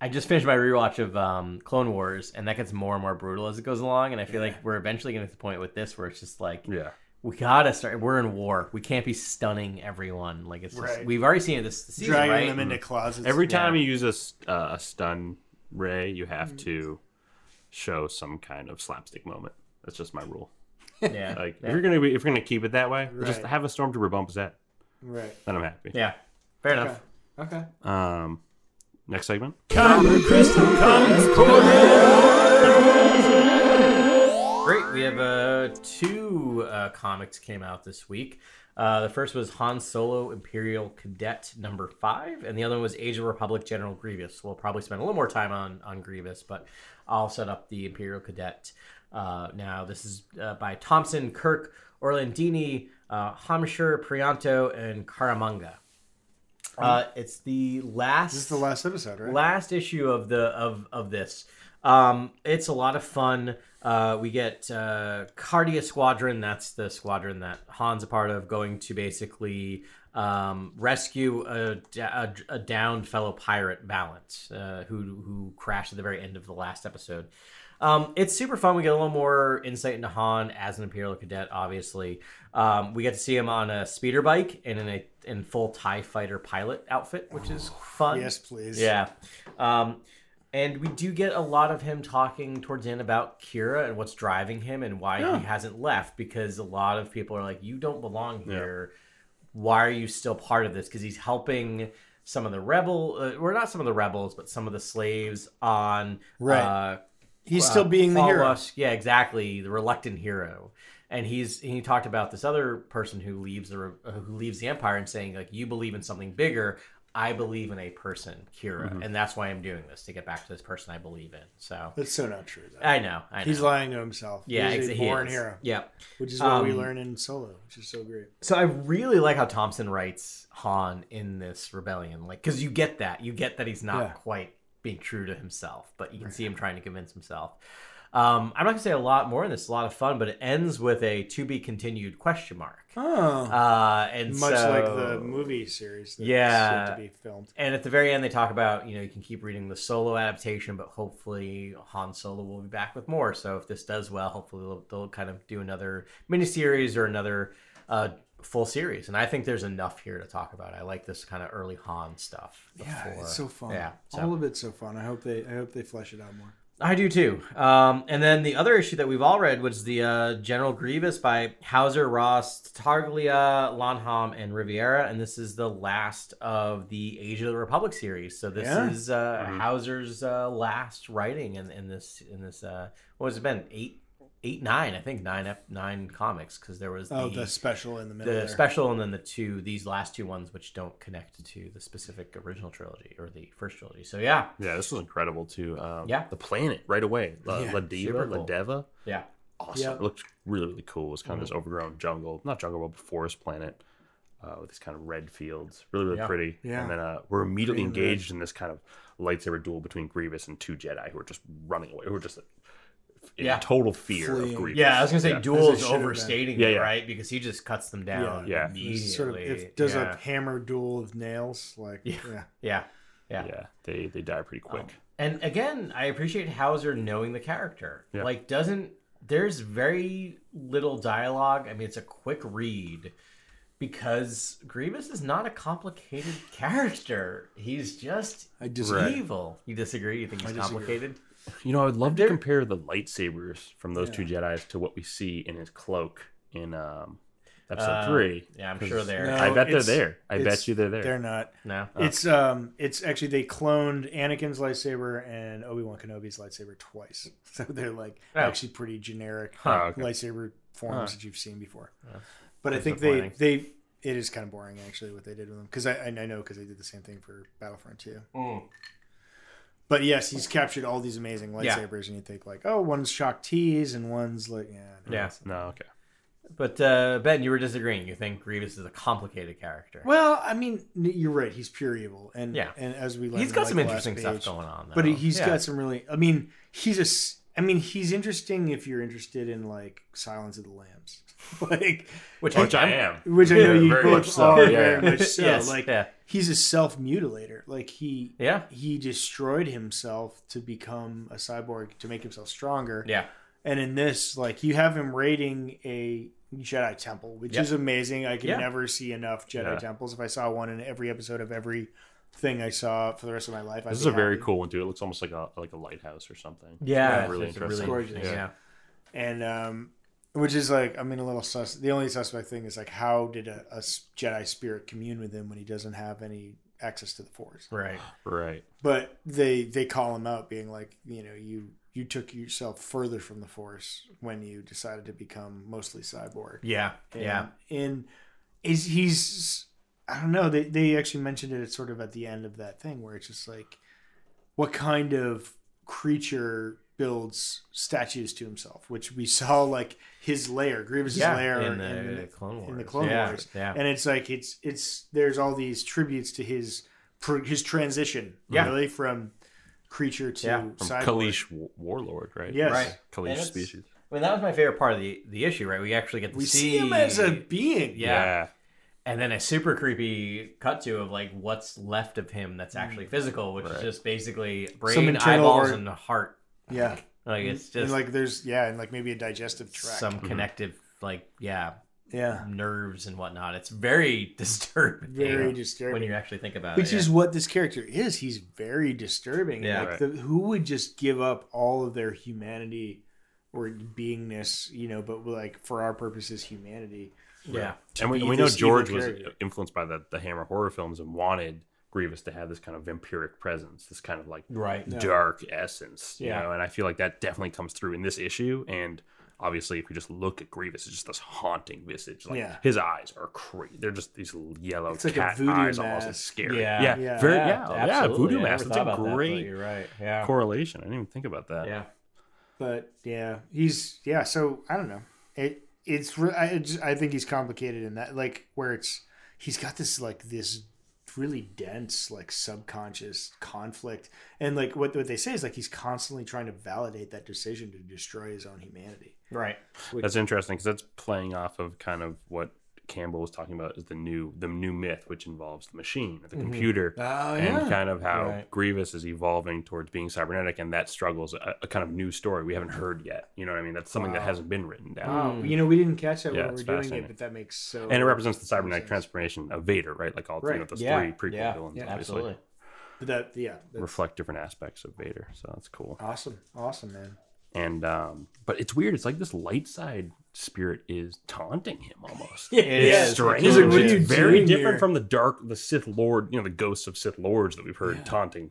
I just finished my rewatch of um, Clone Wars, and that gets more and more brutal as it goes along. And I feel like we're eventually getting to the point with this where it's just like yeah. We gotta start. We're in war. We can't be stunning everyone. Like it's just Right. we've already seen it this season, Dragging right? them into closets. Every time Yeah. you use a, s- uh, a stun ray, you have to show some kind of slapstick moment. That's just my rule. yeah, Like yeah. if you're gonna be, if you're gonna keep it that way, just have a stormtrooper bump his head. right. Then I'm happy. yeah, fair enough. Okay. Um, next segment. Great. We have uh, two uh, comics came out this week. Uh, the first was Han Solo Imperial Cadet number five, and the other one was Age of Republic General Grievous. We'll probably spend a little more time on on Grievous, but I'll set up the Imperial Cadet uh, now. This is uh, by Thompson, Kirk, Orlandini, uh, Hamscher, Prianto, and Caramagna. Uh, it's the last. This is the last episode, right? last issue of the of of this. Um, it's a lot of fun. Uh, we get uh, Cardia Squadron. That's the squadron that Han's a part of, going to basically um, rescue a, a, a downed fellow pirate, Balance, uh, who who crashed at the very end of the last episode. Um, it's super fun. We get a little more insight into Han as an Imperial cadet. Obviously, um, we get to see him on a speeder bike and in a in full Tie Fighter pilot outfit, which is fun. Yes, please. Yeah. And we do get a lot of him talking towards the end about Kira and what's driving him and why he hasn't left because a lot of people are like, you don't belong here. Why are you still part of this? Because he's helping some of the rebel, uh, or not some of the rebels, but some of the slaves on Right. uh, He's uh, still being the hero. Yeah, exactly. The reluctant hero. And he's he talked about this other person who leaves the uh, who leaves the empire and saying like you believe in something bigger. I believe in a person, Kira, Mm-hmm. and that's why I'm doing this to get back to this person I believe in. So That's so not true. Though. I know, I know. He's lying to himself. yeah, He's a exa- he born hero, Yeah. which is what we Um, learn in Solo, which is so great. So I really like how Thompson writes Han in this rebellion, like because you get that, you get that he's not Yeah. quite being true to himself, but you can see him trying to convince himself. Um, I'm not gonna say a lot more in this. It's a lot of fun, but it ends with a to be continued question mark. Oh, Uh, and much so- like the movie series. That's Yeah. to be filmed. And at the very end, they talk about you know you can keep reading the solo adaptation, but hopefully Han Solo will be back with more. So if this does well, hopefully they'll, they'll kind of do another miniseries or another uh, full series. And I think there's enough here to talk about. I like this kind of early Han stuff. Yeah, it's so fun. Yeah, so- all of it's so fun. I hope they, I hope they flesh it out more. I do too. Um, and then the other issue that we've all read was the uh, General Grievous by Houser, Ross, Tartaglia, Lanham, and Rivera. And this is the last of the Age of the Republic series. So this Yeah. is uh, Houser's uh, last writing in, in this in this uh, what has it been eight eight nine I think nine ep- nine comics because there was Oh, the, the special in the middle. the there. special and then the two these last two ones which don't connect to the specific original trilogy or the first trilogy. So yeah, Yeah, this was incredible too. Um, Yeah. the planet right away. La, Yeah, La Diva, super La. Deva. yeah. Awesome. Yeah. It looked really, really cool. It was kind of this overgrown jungle, not jungle, but forest planet. uh, with these kind of red fields, really really Yeah. pretty. Yeah. And then uh, we're immediately Green, red. engaged in this kind of lightsaber duel between Grievous and two Jedi who are just running away, who are just in Yeah. total fear Fleeing. of Grievous. Yeah, I was gonna say Yeah. duel is it should have been. overstating Yeah, it, right? Because he just cuts them down Yeah. immediately. Sort of if does yeah. a hammer duel with nails, like Yeah. yeah. yeah, yeah, yeah, they they die pretty oh. quick. And again, I appreciate Houser knowing the character. Yeah. Like, doesn't there's very little dialogue. I mean, it's a quick read because Grievous is not a complicated character. He's just I disagree. evil. You disagree? You think he's complicated? You know, I would love to There- compare the lightsabers from those two Jedi's to what we see in his cloak in um, episode Uh, three. yeah, I'm sure they're- No, I bet they're there. I bet you they're there. They're not. No. It's um, it's actually they cloned Anakin's lightsaber and Obi Wan Kenobi's lightsaber twice, so they're like Oh. actually pretty generic Huh, okay. lightsaber forms Huh. that you've seen before. But I think they they it is kind of boring actually what they did with them because I I I know because they did the same thing for Battlefront too. Mm. But yes, he's captured all these amazing lightsabers, and you think like, oh, one's shock T's and one's like, yeah, no, Yeah. it's- no, okay. But uh, Ben, you were disagreeing. You think Grievous is a complicated character. Well, I mean, n- you're right. He's pure evil, and Yeah. and as we learned He's got like, some the last interesting stuff page- going on, though. But he- he's Yeah. got some really. I mean, he's a. s- I mean, he's interesting if you're interested in like Silence of the Lambs, like which, Which I I'm- which I know you Very both much so, are yeah. very much so. Yes, like yeah. he's a self mutilator. Like he Yeah. he destroyed himself to become a cyborg to make himself stronger. Yeah. And in this, like you have him raiding a Jedi temple, which Yep. is amazing. I can Yeah. never see enough Jedi Yeah. temples. If I saw one in every episode of every thing I saw for the rest of my life, I'd This is be a very cool one too. It looks almost like a like a lighthouse or something. Yeah, Yeah, really it's interesting. Gorgeous. Yeah. Yeah. and um, which is like I mean a little sus. The only suspect thing is like how did a Jedi spirit commune with him when he doesn't have any access to the Force? Right. Right. But they they call him out, being like, you know, you you took yourself further from the Force when you decided to become mostly cyborg. Yeah. And, Yeah. and is he's I don't know. They they actually mentioned it sort of at the end of that thing where it's just like, what kind of creature builds statues to himself, which we saw like his lair, Grievous's Yeah, lair in the Clone in the Wars. Clone Yeah, Wars, yeah. and it's like it's it's there's all these tributes to his his transition, Yeah. really from creature to Yeah. From cyborg. Kaleesh Warlord, right? Yes. Right. Kaleesh species. I mean, that was my favorite part of the the issue, right? We actually get to We see, see him as a being. yeah. and then a super creepy cut to of like what's left of him that's actually mm. physical, which is just basically brain, eyeballs, or- and heart. Yeah. Like it's And just like there's yeah, and like maybe a digestive tract. some mm-hmm. connective, like yeah, yeah. nerves and whatnot. It's very disturbing. Very disturbing when you actually think about it. Which it. is what this character is. He's very disturbing. Yeah. Like the, who would just give up all of their humanity or beingness, you know, but like for our purposes, humanity. yeah. yeah. And we, we know George was character. influenced by the, the Hammer horror films and wanted Grievous to have this kind of vampiric presence, this kind of like Right. dark essence. You Yeah. know, and I feel like that definitely comes through in this issue. And obviously, if you just look at Grievous, it's just this haunting visage. Like Yeah. his eyes are crazy. They're just these yellow It's like cat voodoo eyes, almost. mask. It's scary. Yeah. yeah, Yeah. very yeah, yeah. Voodoo mask. That's a that, great you're right. Yeah. correlation. I didn't even think about that. Yeah. But yeah, he's yeah. So I don't know. It it's I I think he's complicated in that like where it's he's got this like this really dense like subconscious conflict and like what what they say is like he's constantly trying to validate that decision to destroy his own humanity. Right. That's interesting because that's playing off of kind of what Campbell was talking about is the new the new myth, which involves the machine, the computer, Oh, and kind of how Right. Grievous is evolving towards being cybernetic, and that struggles a, a kind of new story we haven't heard yet. You know what I mean? That's something that hasn't been written down, Wow, you know we didn't catch that Yeah, when we were doing it, but that makes so and it represents the cybernetic sense. transformation of Vader, right? Like all you know those Yeah. three prequel yeah. villains, yeah. obviously Absolutely. But that yeah, that's reflect different aspects of Vader, so that's cool. awesome, awesome man. And um, but it's weird. It's like this light side spirit is taunting him almost. It Yeah. strange. He's like, it's very different here? from the dark, the Sith Lord, you know, the ghosts of Sith Lords that we've heard taunting,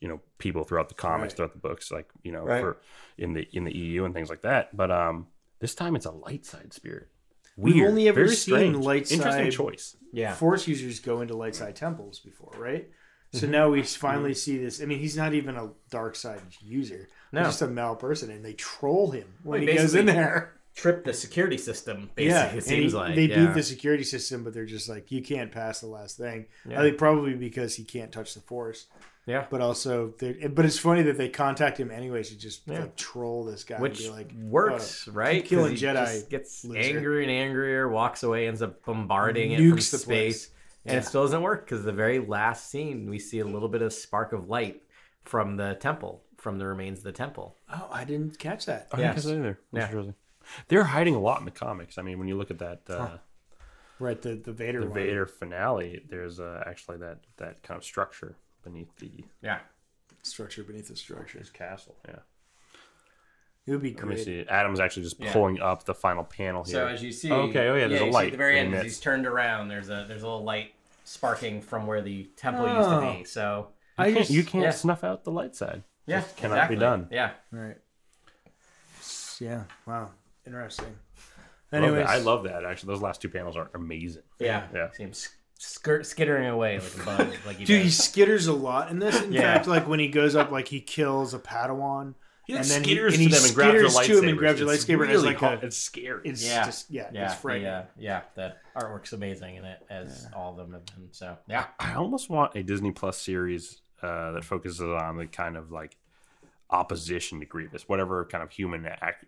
you know, people throughout the comics, Right. throughout the books, like you know, Right. for in the in the EU and things like that. But um, this time it's a light side spirit. We've only ever very seen strange. light Interesting side- choice. Yeah. Force users go into light side temples before, right? Mm-hmm. So now we finally see this. I mean, he's not even a dark side user. No. He's just a mal person, and they troll him when Well, he goes in there. Trip the security system. Basically, it seems and like they yeah. beat the security system, but they're just like, you can't pass the last thing. Yeah. I think probably because he can't touch the force. Yeah. But also, but it's funny that they contact him anyways to just Yeah. like troll this guy which and be like, works, "Oh, right? keep killing 'Cause he Jedi just gets loser." angrier and angrier, walks away, ends up bombarding it from the space, place. and it still doesn't work because the very last scene we see a little bit of spark of light from the temple, from the remains of the temple. Oh, I didn't catch that. I didn't catch that either. Yeah. That's interesting. They're hiding a lot in the comics. I mean, when you look at that uh, Right, the the Vader the one. Vader finale, there's uh, actually that that kind of structure beneath the Yeah, structure beneath the structure. his castle. Yeah. It would be Let me great. see. Adam's actually just Yeah. pulling up the final panel here. So as you see, Okay, oh, yeah, there's a light at the very end. As he's turned around. There's a there's a little light sparking from where the temple used to be. So I you can't, just you can't yeah. snuff out the light side. yeah, Just cannot exactly. be done. Yeah, right. Yeah. Wow. Interesting. Love Anyways, that. I love that. Actually, those last two panels are amazing. yeah, Yeah. Seems skirt skittering away like a bug, like he Dude, he skitters a lot in this. In Yeah. fact, like when he goes up, like he kills a Padawan, He and then skitters he, and to he them and grabs skitters to him and grabs your It's lightsaber. and Really it's like hot. a, it's scary. it's Yeah. just yeah, yeah, it's frightening. the, uh, yeah, the artwork's amazing in it, as all of them have been. So yeah, I almost want a Disney Plus series uh, that focuses on the kind of like opposition to Grievous, whatever kind of human act-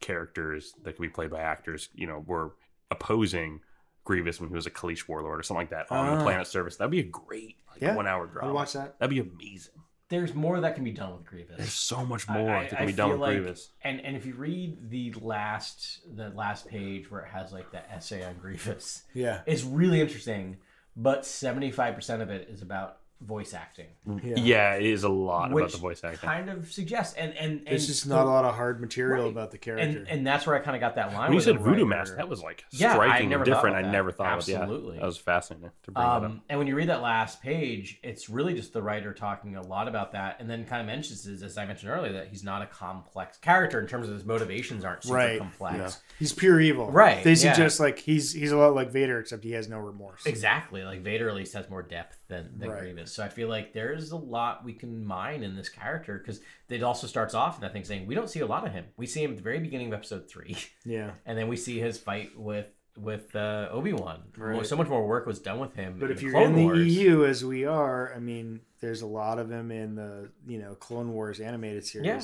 characters that can be played by actors, you know, were opposing Grievous when he was a Kaleesh warlord or something like that on Ah. the planet service. That'd be a great like, Yeah, one hour I'd drama. watch that. That'd be amazing. there's more that can be done with Grievous. There's so much more that can be done with like- Grievous. And and if you read the last the last page where it has like the essay on Grievous, Yeah, it's really interesting. But seventy five percent of it is about voice acting, yeah. Yeah, it is a lot which about the voice acting. kind of suggests and and, and There's just not a lot of hard material Right. about the character. and and that's where I kind of got that line. when you said Voodoo writer. Mask, that was like Yeah, striking never different. I never thought Absolutely. of. Yeah, that was fascinating to bring that up. Um, and when you read that last page, it's really just the writer talking a lot about that, and then kind of mentions, as as I mentioned earlier, that he's not a complex character in terms of his motivations aren't super Right. complex. he's pure evil. Right, They yeah. suggest like he's he's a lot like Vader, except he has no remorse. Exactly, like Vader at least has more depth than, than Right. Grievous. So I feel like there's a lot we can mine in this character because it also starts off in that thing saying we don't see a lot of him. We see him at the very beginning of episode three, Yeah. and then we see his fight with with uh, Obi Wan. Right. So much more work was done with him. But if you're Clone in the EU as we are, I mean, there's a lot of him in the you know Clone Wars animated series, Yeah.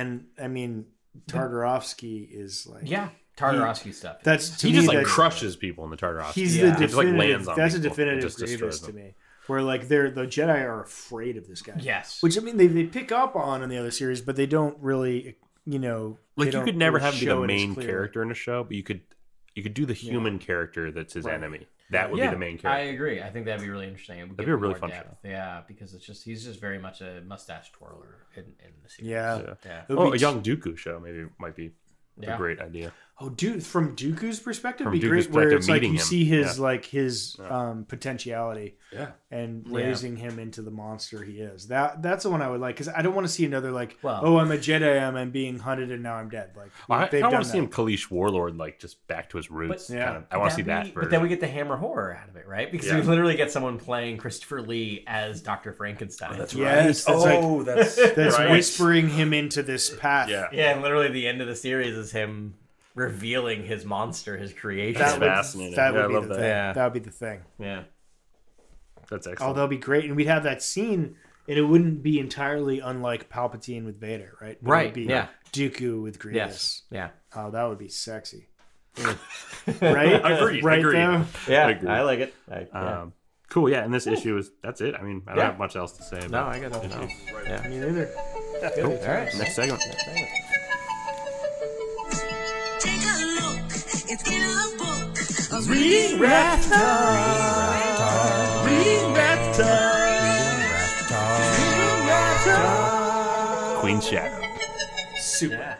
and I mean Tartakovsky is like yeah, Tartakovsky stuff. That's to he me just like that- crushes people in the Tartakovsky. He's Yeah. the He just, like, definitive. lands on that's a people and definitive just destroys Grievous to them. me. Where like they're the Jedi are afraid of this guy. yes, Which I mean they, they pick up on in the other series, but they don't really you know Like you could never really have him be the show it as main character in a show, but you could you could do the human character that's his Right. enemy. That would yeah, be the main character. I agree. I think that'd be really interesting. It would That'd be a really fun depth. Yeah, because it's just he's just very much a mustache twirler in, in the series. Yeah. Yeah. yeah, Oh, a young Dooku show maybe might be Yeah. a great idea. Oh, dude, from Dooku's perspective, From it'd be Dooku's great where it's like you him. see his Yeah. like his um, potentiality Yeah. and Yeah. raising him into the monster he is. That that's the one I would like because I don't want to see another like Well- oh I'm a Jedi I'm, I'm being hunted and now I'm dead. Like I, I they've want to see him Kaleesh Warlord like just back to his roots. But- Yeah. kind of. I want to see That'd be- But then we get the Hammer horror out of it, right? Because Yeah. we literally get someone playing Christopher Lee as Doctor Frankenstein. That's Yes, right. that's like- oh, that's that's right. whispering him into this path. Yeah. yeah, and literally the end of the series is him revealing his monster, his creation. That's that would, fascinating. That would Yeah, I be love the that. thing. Yeah. That would be the thing. yeah, That's excellent. Oh, that'd be great, and we'd have that scene, and it wouldn't be entirely unlike Palpatine with Vader, right? It would Right, be yeah. Dooku with Grievous. yes, yeah, Oh, that would be sexy. right? Agreed, Right agreed. though. yeah. I agree. I like it. I, yeah. um, cool. Yeah, and this issue is that's it. I mean, I don't Yeah. have much else to say. no, I got nothing else. Yeah. Me neither. Cool. All right. Next segment. Take book. of Reading Rap Queen Shadow. Super. Yeah.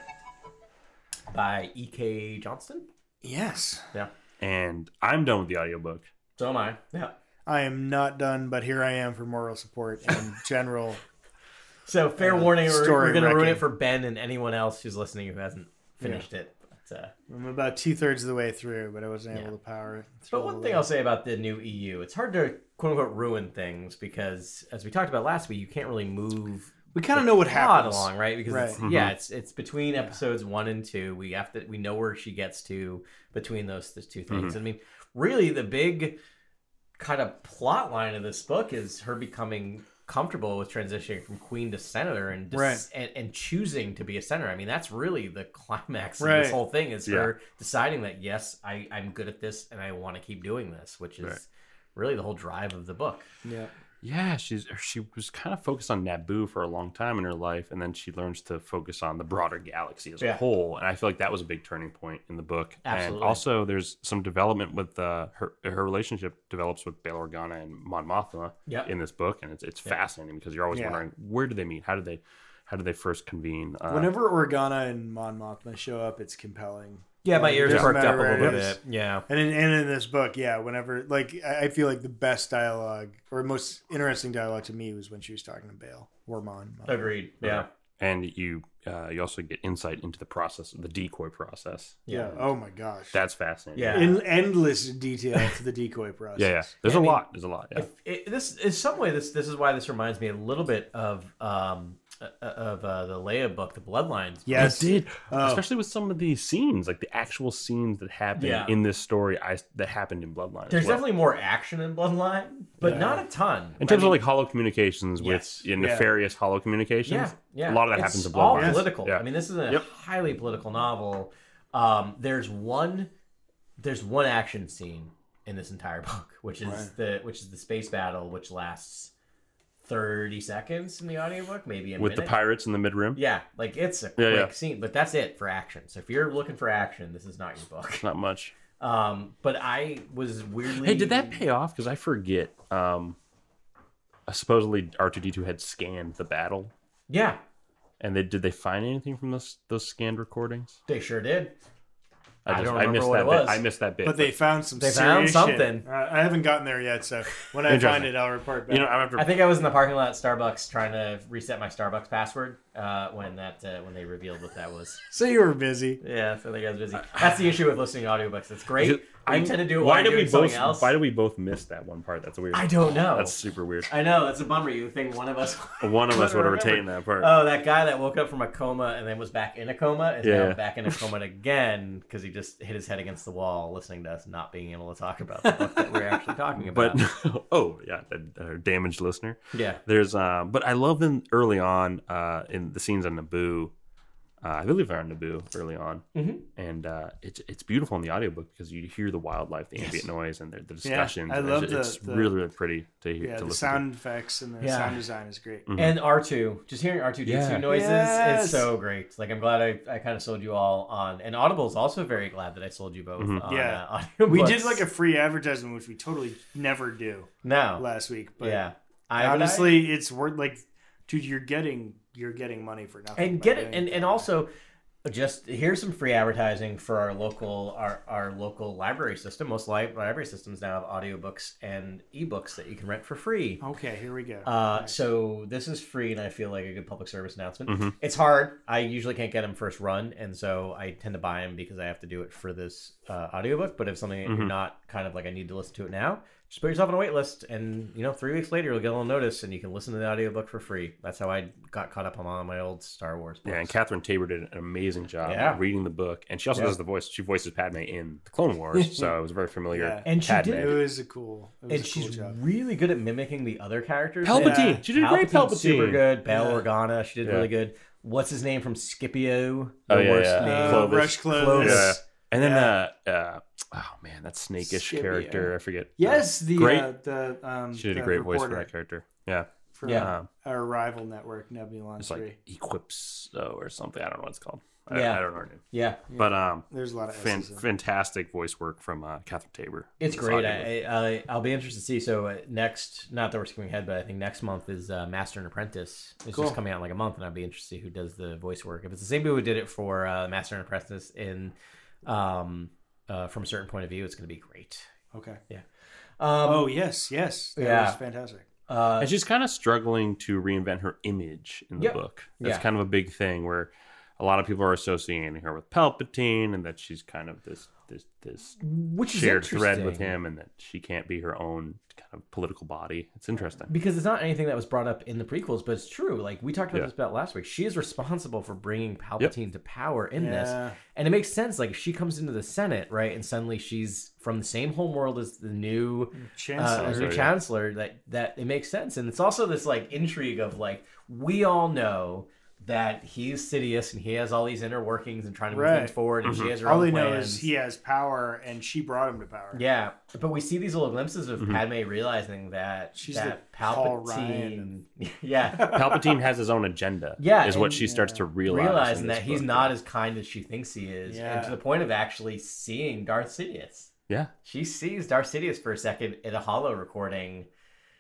By E.K. Johnston. Yes. Yeah. And I'm done with the audiobook. So am I. Yeah. I am not done, but here I am for moral support and general. So fair uh, warning, we're, we're going to ruin it for Ben and anyone else who's listening who hasn't finished it. But, uh, I'm about two thirds of the way through, but I wasn't able to power it. but one thing the I'll say about the new EU, it's hard to quote unquote ruin things because, as we talked about last week, you can't really move we kind of know what plot happens. along, right? Because it's, Right. yeah, it's it's between episodes one and two. We have to we know where she gets to between those, those two things. I mean, really, the big kind of plot line of this book is her becoming comfortable with transitioning from queen to senator and dis- Right. and, and choosing to be a senator. I mean, that's really the climax of Right. this whole thing is Yeah. her deciding that yes, I I'm good at this and I want to keep doing this, which is Right. really the whole drive of the book. Yeah. Yeah, she's she was kind of focused on Naboo for a long time in her life, and then she learns to focus on the broader galaxy as a whole. And I feel like that was a big turning point in the book. Absolutely. And also, there's some development with uh, her her relationship develops with Bail Organa and Mon Mothma Yep. in this book, and it's it's fascinating because you're always Yeah. wondering where do they meet, how did they how did they first convene? Uh, Whenever Organa and Mon Mothma show up, it's compelling. Yeah, my ears doesn't perked up a little where it is. bit. Yeah. And in, and in this book, yeah, whenever like I I feel like the best dialogue or most interesting dialogue to me was when she was talking to Bail or Mon. Mothma. Agreed. Yeah. and you uh, you also get insight into the process, the decoy process. Yeah. Oh my gosh. That's fascinating. Yeah. in endless detail to the decoy process. yeah, yeah. There's Yeah, a I mean, lot. There's a lot. Yeah. If it, this in some way this this is why this reminds me a little bit of um uh, of uh, the Leia book, the Bloodlines. Yes. It did, Oh. especially with some of these scenes, like the actual scenes that happened Yeah. in this story. I that happened in Bloodline. There's well. definitely more action in Bloodline, but not a ton. in terms I of like holo communications Yes. with yeah, nefarious holo communications. yeah, yeah, a lot of that It's happens in all Bloodline. political. Yeah. I mean, this is a Yep. highly political novel. Um, there's one, there's one action scene in this entire book, which is the which is the space battle, which lasts thirty seconds in the audiobook, maybe a with minute. the pirates in the mid rim. Yeah, like it's a quick yeah. scene, but that's it for action. So if you're looking for action, this is not your book. Not much. Um, but I was weirdly. Hey, did that pay off? Because I forget. Um, uh, supposedly R two D two had scanned the battle, Yeah, and they did they find anything from those those scanned recordings? they sure did. I just, don't remember missed what that it was. bit. I missed that bit. But they found some. They found serious shit. something. Uh, I haven't gotten there yet, so when I find it, I'll report back. you know, I'm after I think I was in the parking lot at Starbucks trying to reset my Starbucks password uh, when that uh, when they revealed what that was. so you were busy. Yeah, so I think I was busy. That's the issue with listening to audiobooks. It's great. I tend to do it why did we both? else. Why did we both miss that one part? That's weird. I don't know. That's super weird. I know that's a bummer. You think one of us? One of us would have retained that part. Oh, that guy that woke up from a coma and then was back in a coma is Yeah. now back in a coma again because he just hit his head against the wall listening to us not being able to talk about the book that we're actually talking about. but oh yeah, a damaged listener. yeah, There's um, but I love them early on uh, in the scenes on Naboo. Uh, I believe they're on Naboo early on, Mm-hmm. and uh, it's it's beautiful in the audiobook because you hear the wildlife, the ambient noise, and the, the discussions. I love it's, the- it's the- really really pretty to hear Yeah, to the listen sound effects and the Yeah. sound design is great. and R two, just hearing R two D Yeah. two noises Yes. is so great. Like I'm glad I, I kind of sold you all on, and Audible is also very glad that I sold you both. On, Yeah. uh, audiobooks. We did like a free advertisement, which we totally never do no, last week. But yeah. I honestly, it's worth like, dude, you're getting you're getting money for nothing. and get it and, and also just here's some free advertising for our local our, our local library system most li- library systems now have audiobooks and ebooks that you can rent for free Okay, here we go. uh, so this is free and i feel like a good public service announcement Mm-hmm. it's hard i usually can't get them first run and so i tend to buy them because i have to do it for this uh, audiobook but if something Mm-hmm. not kind of like i need to listen to it now just put yourself on a wait list and you know three weeks later you'll get a little notice and you can listen to the audiobook for free that's how i got caught up on all my old star wars books. Yeah, and Catherine Taber did an amazing job Yeah. reading the book, and she also Yeah. does the voice. She voices Padme in the Clone Wars, so it was very familiar. Yeah. And she Padme. did- it was a cool. It was and a cool she's job. really good at mimicking the other characters. Palpatine. Yeah. She did a great Palpatine's Palpatine. super good. Bail Yeah. Organa, she did Yeah. really good. What's his name from Scipio? The Oh, yeah, worst yeah. name. Uh, Clovis. Rush Clovis. Clovis. Yeah. And then, Yeah. uh, uh, oh man, that snakish Scipio. character. I forget. Yes, the Great. uh, the um, She did a the great voice for that character. Yeah. for Yeah. Um, our rival network, Nebulon it's Three. like Equipso or something. I don't know what it's called. I, Yeah. I don't know her name. Yeah, But um, There's a lot of fan, S's in it. fantastic voice work from uh, Catherine Taber. it's great. I, I, I'll be interested to see. So uh, next, not that we're skipping ahead, but I think next month is uh, Master and Apprentice. It's Cool. just coming out in like a month, and I'd be interested to see who does the voice work. If it's the same people who did it for uh, Master and Apprentice in um, uh, from a certain point of view, it's going to be great. Okay. Yeah. Um, Oh yes, yes. That Yeah. was fantastic. uh, and she's kind of struggling to reinvent her image in the Yep. book. That's Yeah. kind of a big thing where a lot of people are associating her with Palpatine, and that she's kind of this this this which shared thread with him, and that she can't be her own kind of political body. It's interesting. because it's not anything that was brought up in the prequels, but it's true. Like we talked about Yeah. this about last week. She is responsible for bringing Palpatine to power in Yeah. this, and it makes sense. Like if she comes into the Senate, right, and suddenly she's from the same home world as the new Chancellor. uh, new yeah. chancellor. That that it makes sense, and it's also this like intrigue of like we all know. That he's Sidious and he has all these inner workings and trying to move Right. things forward, and she mm-hmm. has her All own they know plans. is he has power, and she brought him to power. Yeah, but we see these little glimpses of mm-hmm. Padme realizing that She's that the Palpatine, yeah, Palpatine has his own agenda. Yeah, is what and- she starts to realize. realizing in this that he's not as kind as she thinks he is, Yeah. and to the point of actually seeing Darth Sidious. Yeah, She sees Darth Sidious for a second in a holo recording,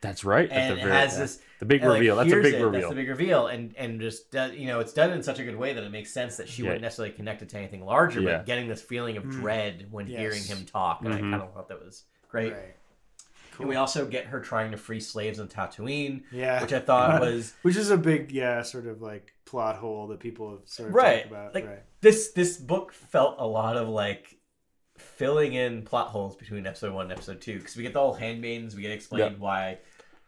that's right. at and the it very- has yeah. this the big and, like, reveal. That's a big it, reveal. That's the big reveal, and and just does, you know, it's done in such a good way that it makes sense that she Yeah. wouldn't necessarily connect it to anything larger, Yeah. but getting this feeling of dread when Mm. Yes. hearing him talk, and Mhm. I kind of thought that was great. Right. And we also get her trying to free slaves on Tatooine, Yeah. which I thought was Which is a big, yeah, sort of like plot hole that people have sort of right. talked about. like right. this this book felt a lot of like filling in plot holes between episode one and episode two because we get the whole handmaidens. We get explained Yep. why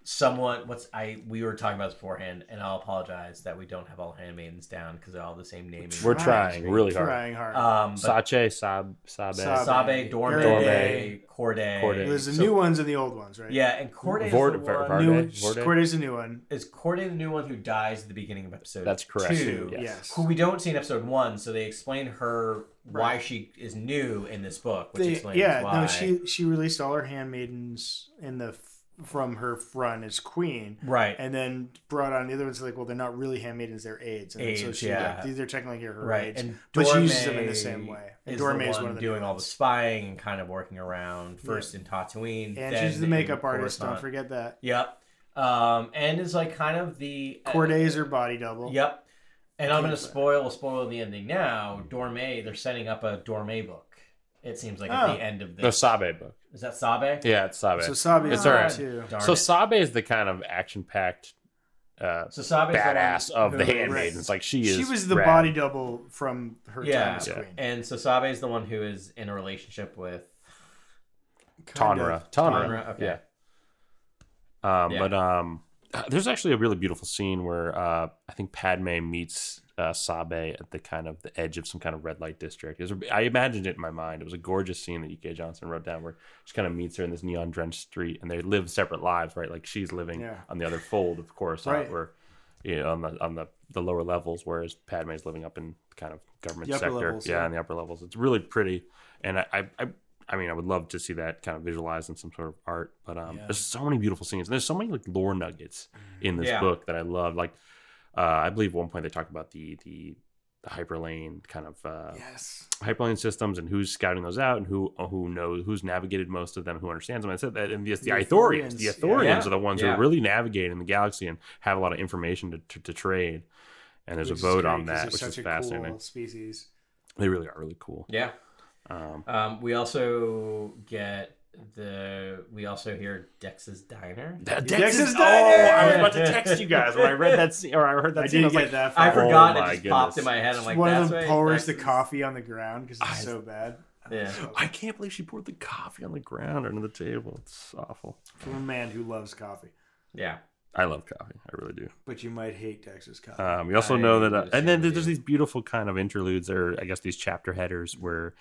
someone what's I we were talking about this beforehand, and I'll apologize that we don't have all handmaidens down because they're all the same naming. We're Trying. trying really hard. Trying hard. um, but Sache, Sab, Sabe. Sabe. Sabe, Dorme, Dorme. Cordé, Cordé. There's the So- new ones and the old ones, right? Yeah, and Cordé Vord- is the one. New, Varde? Vorde? Cordé's a new one. is Cordé the new one who dies at the beginning of episode That's correct. two? Yes. Yes. Who we don't see in episode one, so they explain her why she is new in this book, which They- explains yeah, why. no, she she released all her handmaidens in the from her run as queen, right. and then brought on the other ones. Like, well, they're not really handmaidens; they're aides. And then so Aides, she, yeah. like, these are technically her right, aides, and but she uses them in the same way. And is Dorme the is one, one of the doing new all the spying and kind of working around first in Tatooine, and then she's the makeup artist. Don't forget that. Yep, um, and is like kind of the uh, Cordé's her body double. Yep, and I'm going to Can't- spoil spoil the ending now. Dorme, they're setting up a Dorme book. It seems like at Oh. the end of The this. Sabe book. Is that Sabe? Yeah, it's Sabe. So Sabe It's is all there too. Darn so it. Sabe is the kind of action-packed uh, So Sabe badass of the who- handmaidens. Like she is. She was the rad. body double from her Yeah, time as Yeah. queen. and so Sabe is the one who is in a relationship with. Kind Tonra. of. Tonra. Tonra, okay. Yeah. Um, Yeah. But um, there's actually a really beautiful scene where uh, I think Padme meets uh, Sabe at the kind of the edge of some kind of red light district. Was, I imagined it in my mind. It was a gorgeous scene that E.K. Johnston wrote down where she kind of meets her in this neon drenched street, and they live separate lives, right? Like she's living Yeah. on the other fold of Coruscant, Right. where you know on the on the the lower levels, whereas Padme's living up in kind of government sector. levels, yeah, yeah. in the upper levels. It's really pretty, and I, I, I I mean, I would love to see that kind of visualized in some sort of art. But um, there's so many beautiful scenes. And there's so many like lore nuggets in this Yeah. book that I love. Like, uh, I believe at one point they talk about the the, the hyperlane kind of uh, Yes. hyperlane systems and who's scouting those out and who who knows who's navigated most of them, who understands them. I said that, and the, the, The Ithorians, Ithorians, the yeah. Ithorians Yeah. are the ones who Yeah. really navigating the galaxy and have a lot of information to, to, to trade. And there's Which a vote on that, which is fascinating. Cool species. They really are really cool. Yeah. Um, Um, we also get the. We also hear Dex's diner. That Dex's oh, Diner! I was about to text you guys when I read that scene, or I heard that I scene. did I was get like, that. I forgot. Oh it my just popped in my head. I'm like, one of them right, pours the coffee on the ground because it's I- so bad. Yeah. I can't believe she poured the coffee on the ground under the table. It's awful. From a man who loves coffee. Yeah. I love coffee. I really do. But you might hate Texas coffee. Um, we also I know that, uh, and then assume there's we these beautiful kind of interludes, or I guess these chapter headers where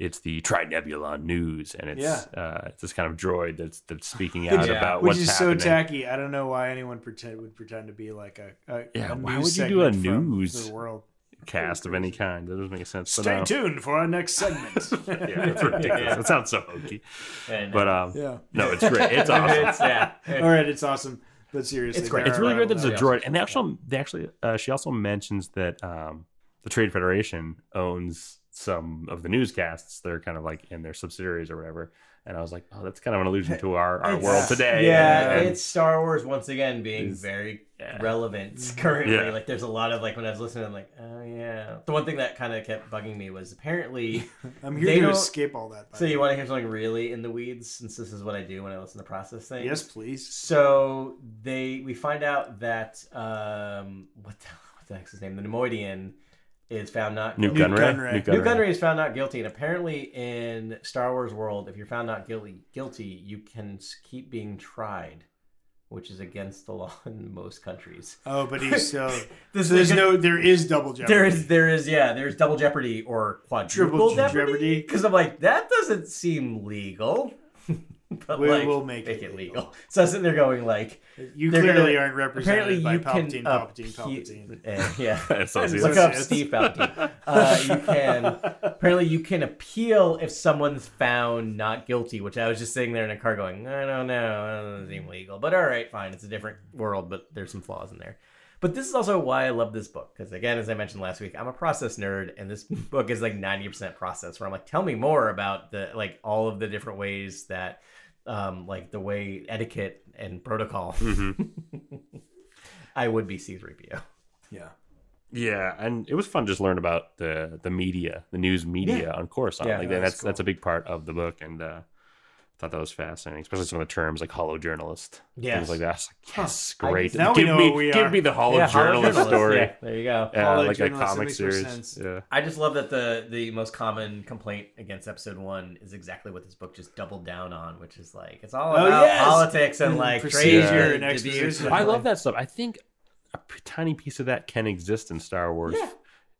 it's the Trinebulon news, and it's Yeah. uh, it's this kind of droid that's that's speaking out Yeah. about Which what's is happening. so tacky. I don't know why anyone pretend would pretend to be like a, a Yeah, a why news would you do a news? the world. Cast of any kind that doesn't make sense. But, Stay uh, tuned for our next segment. Yeah, it's ridiculous. It sounds so hokey, And, but um, yeah. no, it's great. It's awesome. it's, yeah. All right, it's awesome. But seriously, It's great. It's really great that it's a droid, and they actually, they actually, uh, she also mentions that um, the Trade Federation owns some of the newscasts. They're kind of like in their subsidiaries or whatever. And I was like, oh, that's kind of an allusion to our, our It's- world today. Yeah, and, it's Star Wars once again being very yeah. relevant currently. Yeah. Like, there's a lot of like when I was listening, I'm like, oh yeah. The one thing that kind of kept bugging me was apparently. I'm They here to don't- escape all that. so the you way. want to hear something really in the weeds, since this is what I do when I listen to process things. Yes, please. So they we find out that um what the, what the heck's his name? The Neimoidian is found not Nute guilty. Gunray. Gunray. Nute Nute Gunray is found not guilty, and apparently in Star Wars world, if you're found not guilty, guilty, you can keep being tried, which is against the law in most countries. Oh, but he's still. This so there's is- no. There is double jeopardy. There is, there is, yeah, there's double jeopardy or quadruple Triple jeopardy. jeopardy. Because I'm like, that doesn't seem legal. but We like, will make make it it legal. legal. So I was sitting there going like, You clearly gonna- aren't represented by you Palpatine, can Palpatine, appe- Palpatine. eh, yeah. Associates. Look up Associates. Steve Palpatine. Uh, you can apparently you can appeal if someone's found not guilty. Which I was just sitting there in a car going, I don't know, that doesn't seem legal. But all right, fine. It's a different world, but there's some flaws in there. But this is also why I love this book because again, as I mentioned last week, I'm a process nerd, and this book is like 90% process. Where I'm like, tell me more about the like all of the different ways that, um, like the way etiquette and protocol. I would be C3PO. Yeah. Yeah, and it was fun just learn about the the media, the news media on Coruscant. Yeah, like that's that's that's a big part of the book, and uh, I thought that was fascinating, especially some of the terms like holojournalist, Yes. things like that. I was like, yes, I- great. now we give know me what we give me the hollow Yeah, journalist holojournalist, story. Yeah, there you go. Yeah, Hollow like a journalist, that comic makes series. sense. Yeah. I just love that the the most common complaint against episode one is exactly what this book just doubled down on, which is like it's all Oh, about yes! politics and And like procedure trade and exposition. I love that stuff. I think a tiny piece of that can exist in Star Wars Yeah.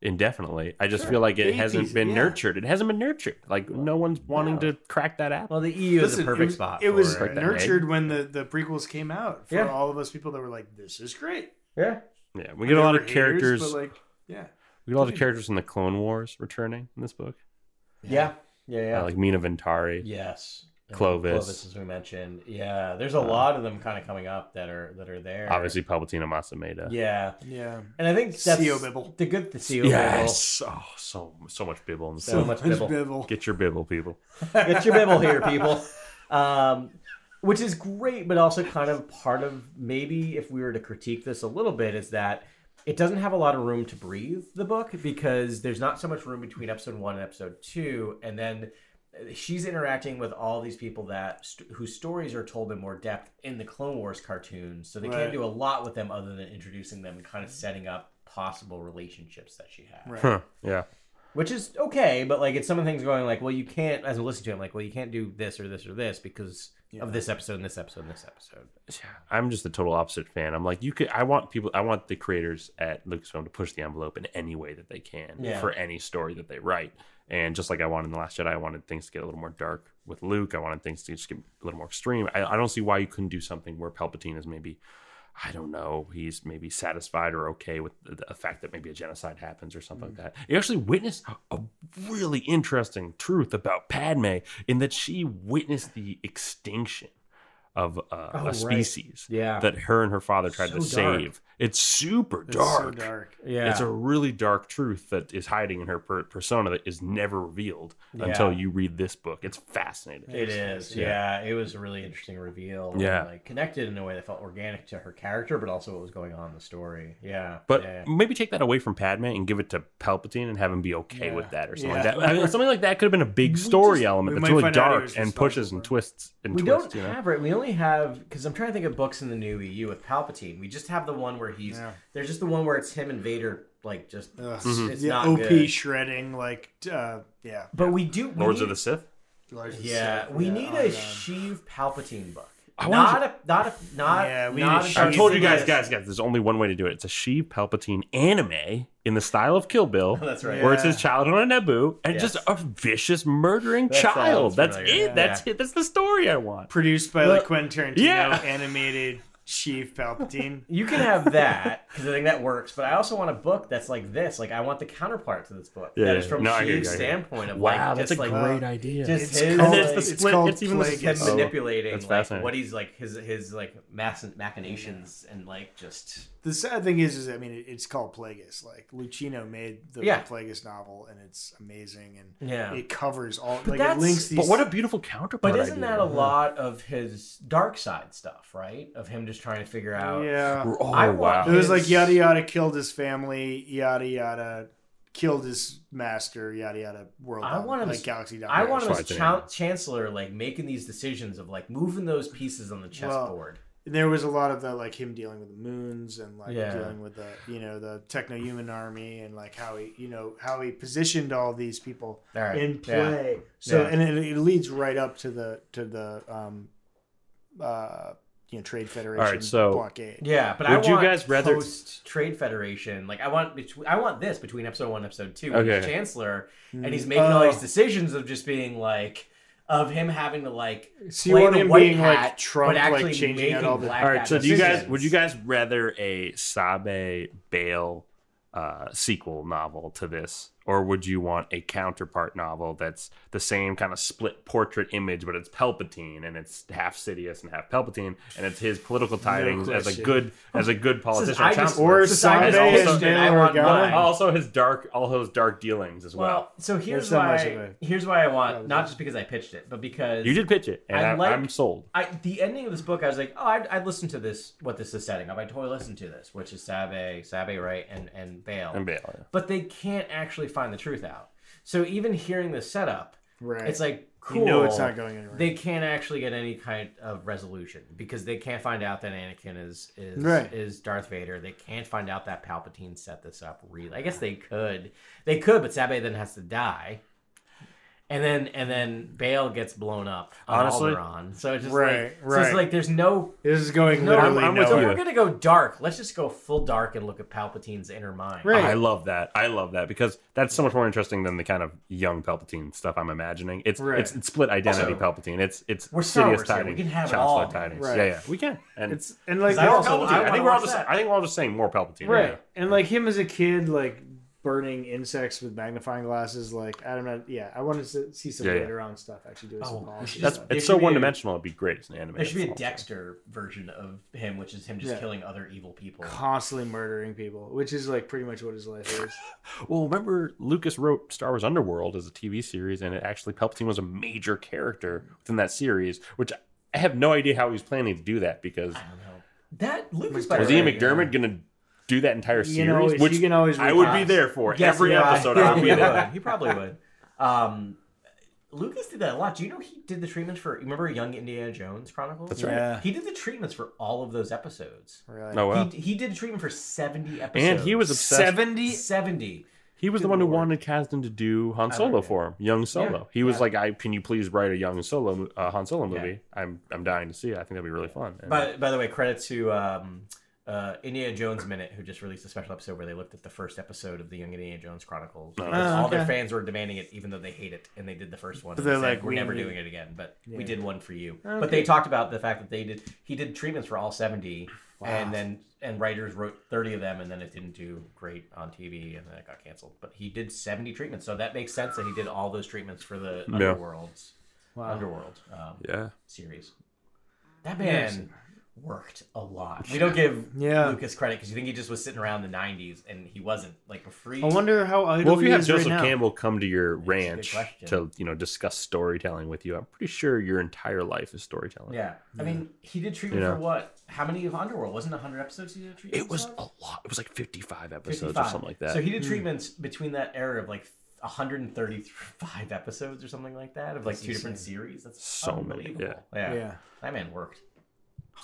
Indefinitely. I just feel like it Baby hasn't been yeah. nurtured. It hasn't been nurtured. Like no one's wanting No. to crack that apple. Well, the EU is Listen, a perfect it was, spot. It was for nurtured when the, the prequels came out for Yeah. all of us people that were like, "This is great." yeah. yeah, we get a lot of They were haters, characters. but like, yeah, we get a lot of characters in the Clone Wars returning in this book. Yeah, yeah, yeah. Uh, like Mina Bonteri. yes, And Clovis. Clovis, as we mentioned. Yeah, there's a lot of them kind of coming up that are that are there. Obviously, Palpatine and Mas Amedda. Yeah, yeah. and I think that's Sio Bibble. the good. The Sio Bibble. Yes. Oh, so so much bibble in the So much Bibble. Bibble. Get your bibble, people. Get your bibble here, people. Um, which is great, but also kind of part of maybe if we were to critique this a little bit, is that it doesn't have a lot of room to breathe the book because there's not so much room between episode one and episode two, and then she's interacting with all these people that st- whose stories are told in more depth in the Clone Wars cartoons, so they Right. can't do a lot with them other than introducing them and kind of setting up possible relationships that she has Right. Huh. Yeah. which is okay, but like it's some of the things going like, well, you can't. As I listen to him, like, well, you can't do this or this or this because of this episode and this episode and this episode. Yeah, I'm just the total opposite fan. I'm like, you could. I want people. I want the creators at Lucasfilm to push the envelope in any way that they can Yeah. for any story that they write. And just like I wanted in the Last Jedi, I wanted things to get a little more dark with Luke. I wanted things to just get a little more extreme. I, I don't see why you couldn't do something where Palpatine is maybe, I don't know, he's maybe satisfied or okay with the, the fact that maybe a genocide happens or something like mm. that. You actually witnessed a really interesting truth about Padme in that she witnessed the extinction of uh, Oh, a right. species Yeah. that her and her father tried to dark. save. It's super It's dark. so dark. Yeah, It's a really dark truth that is hiding in her per- persona that is never revealed until you read this book. It's fascinating. It is, yeah. It was a really interesting reveal. Yeah. like connected in a way that felt organic to her character, but also what was going on in the story. Yeah, But yeah. maybe take that away from Padme and give it to Palpatine and have him be okay Yeah. with that or something Yeah. like that. I mean, something like that could have been a big story just- element we that's really find out he dark and pushes and twists and we twists. don't you know? have it. We only have because I'm trying to think of books in the new EU with Palpatine. We just have the one where he's Yeah. there's just the one where it's him and Vader, like just Ugh. it's Yeah, not OP good. shredding, like, uh, yeah. But we do. we Lords need- of the Sith. Yeah, we Yeah, need oh, a God. Sheev Palpatine book. I wanted Not a, not a, not. Yeah, we not need a a I've told you guys, guys, guys. There's only one way to do it. It's a Sheev Palpatine anime in the style of Kill Bill. That's right. Where it's Yeah. his childhood on a Naboo and Yes. just a vicious murdering That child. That's familiar. it. That's it. That's the story I want. Produced by Well, like Quentin Tarantino, yeah. animated Sheev Palpatine. You can have that because I think that works, but I also want a book that's like this. Like I want the counterpart to this book Yeah, that is yeah. from No, I you, Sheev's I hear you. standpoint of Wow, like that's just a like great idea. just It's his called- and it's the like, it's split. called It's even the him Oh, manipulating that's like fascinating. what he's like his his like mass machinations and like just The sad thing is, is I mean, it's called Plagueis. Like Luceno made the Yeah. Plagueis novel, and it's amazing, and Yeah. it covers all. But like that's- it links these. But what a beautiful counterpart. But isn't idea. that a uh-huh. lot of his dark side stuff, right? Of him just trying to figure out. yeah. Oh, I wow. It was like yada yada killed his family, yada yada killed his master, yada yada world. I want him like as- galaxy. Down I want him as why it's chan- chancellor, like making these decisions of like moving those pieces on the chessboard. there was a lot of the like him dealing with the moons and like Yeah. dealing with the you know the techno human army and like how he you know how he positioned all these people All right. in Yeah. play. So Yeah. and it, it leads right up to the to the um uh you know trade federation so- blockade. Yeah, but Would I you want guys rather- post trade federation. Like I want between I want this between episode one and episode two. Okay. Okay. Chancellor and he's making all Oh. these decisions of just being like of him having to like So you play want the him white being, hat, like, Trump, but actually like, changing out making all the- black All right, hat so do you guys would you guys rather a Sabe Bail uh, sequel novel to this, or would you want a counterpart novel that's the same kind of split portrait image, but it's Palpatine and it's half Sidious and half Palpatine, and it's his political tidings as a good as a good politician. I or just- Or This is how I Sabe just and. I want also his dark all his dark dealings as well. Well, so here's There's so why. Here's why I want not just because I pitched it, but because you did pitch it, and I I like- I'm sold. I the ending of this book, I was like, oh, I'd, I'd listen to this. What this is setting up, I totally listened to this, which is Sabe, Sabe, right, and and Bail. And Bail, yeah. But they can't actually find the truth out. So even hearing the setup, Right. it's like cool. You know it's not going anywhere. They can't actually get any kind of resolution because they can't find out that Anakin is is Right. is Darth Vader. They can't find out that Palpatine set this up. Really, I guess they could. They could, but Sabe then has to die. And then and then Bail gets blown up on Honestly- Alderaan. So it's just Right, like so it's right. like there's no this is going no, literally I'm with so you. we're gonna go dark. Let's just go full dark and look at Palpatine's inner mind. Right. I love that. I love that because that's so much more interesting than the kind of young Palpatine stuff I'm imagining. It's Right. it's, it's split identity Also, Palpatine. It's it's we're Star Sidious Wars here. tidings. We can have it Chancellor all. tidings. Right. Yeah, yeah, we can. And It's and like I more also- Palpatine. I I, wanna think we're all watch just that. I think we're all just saying more Palpatine. right Yeah. and like him as a kid like burning insects with magnifying glasses like i don't know yeah i want to see some Yeah, yeah. on stuff actually doing some Oh, That's stuff. It's so one dimensional. It'd be great as an anime. There should be a film. Dexter version of him, which is him just Yeah. killing other evil people. constantly murdering people which is like pretty much what his life is Well, remember Lucas wrote Star Wars Underworld as a TV series, and it actually Palpatine was a major character within that series, which I have no idea how he was planning to do that because I don't know. That Lucas Was was Ian McDiarmid going to do that entire You series? can always- which you can always I would be there for Yes, every yeah, episode. He I would be probably there. would. He probably would. Um, Lucas did that a lot. Do you know he did the treatments for? Remember Young Indiana Jones Chronicles? That's right. yeah He did the treatments for all of those episodes. really Oh wow! He, he did a treatment for seventy episodes. and he was obsessed. 70 seventy. He was the Good one who wanted Kasdan to do Han Solo like for him, young Solo. Yeah, He was yeah. like, "I can you please write a young Solo mo- uh, Han Solo Yeah. movie? I'm I'm dying to see it. I think that'd be really fun." And- By, by the way, credit to um, uh, Indiana Jones Minute, who just released a special episode where they looked at the first episode of the Young Indiana Jones Chronicles. Oh, Because all their fans were demanding it, even though they hate it, and they did the first one. But they they're said, like, "We're we never need- doing it again," but we did one for you. Okay. But they talked about the fact that they did he did treatments for all seventy, and then and writers wrote thirty of them, and then it didn't do great on TV, and then it got canceled. But he did seventy treatments, so that makes sense that he did all those treatments for the Yeah. Underworlds Wow. Underworld um, yeah, series. That man worked a lot. We don't give Yeah. Lucas credit because you think he just was sitting around in the '90s and he wasn't like a free. i wonder how idle well, if you have Joseph right. Campbell come to your a good ranch to you know discuss storytelling with you, I'm pretty sure your entire life is storytelling. Yeah, I mean, he did treatment You know. for what? How many of Underworld? Wasn't it 100 episodes he did treatment? It was a lot. It was like 55 episodes 55. or something like that. So he did hmm. treatments between that era of like 135 episodes or something like that of like two different series. That's So many, yeah. yeah, Yeah. That man worked.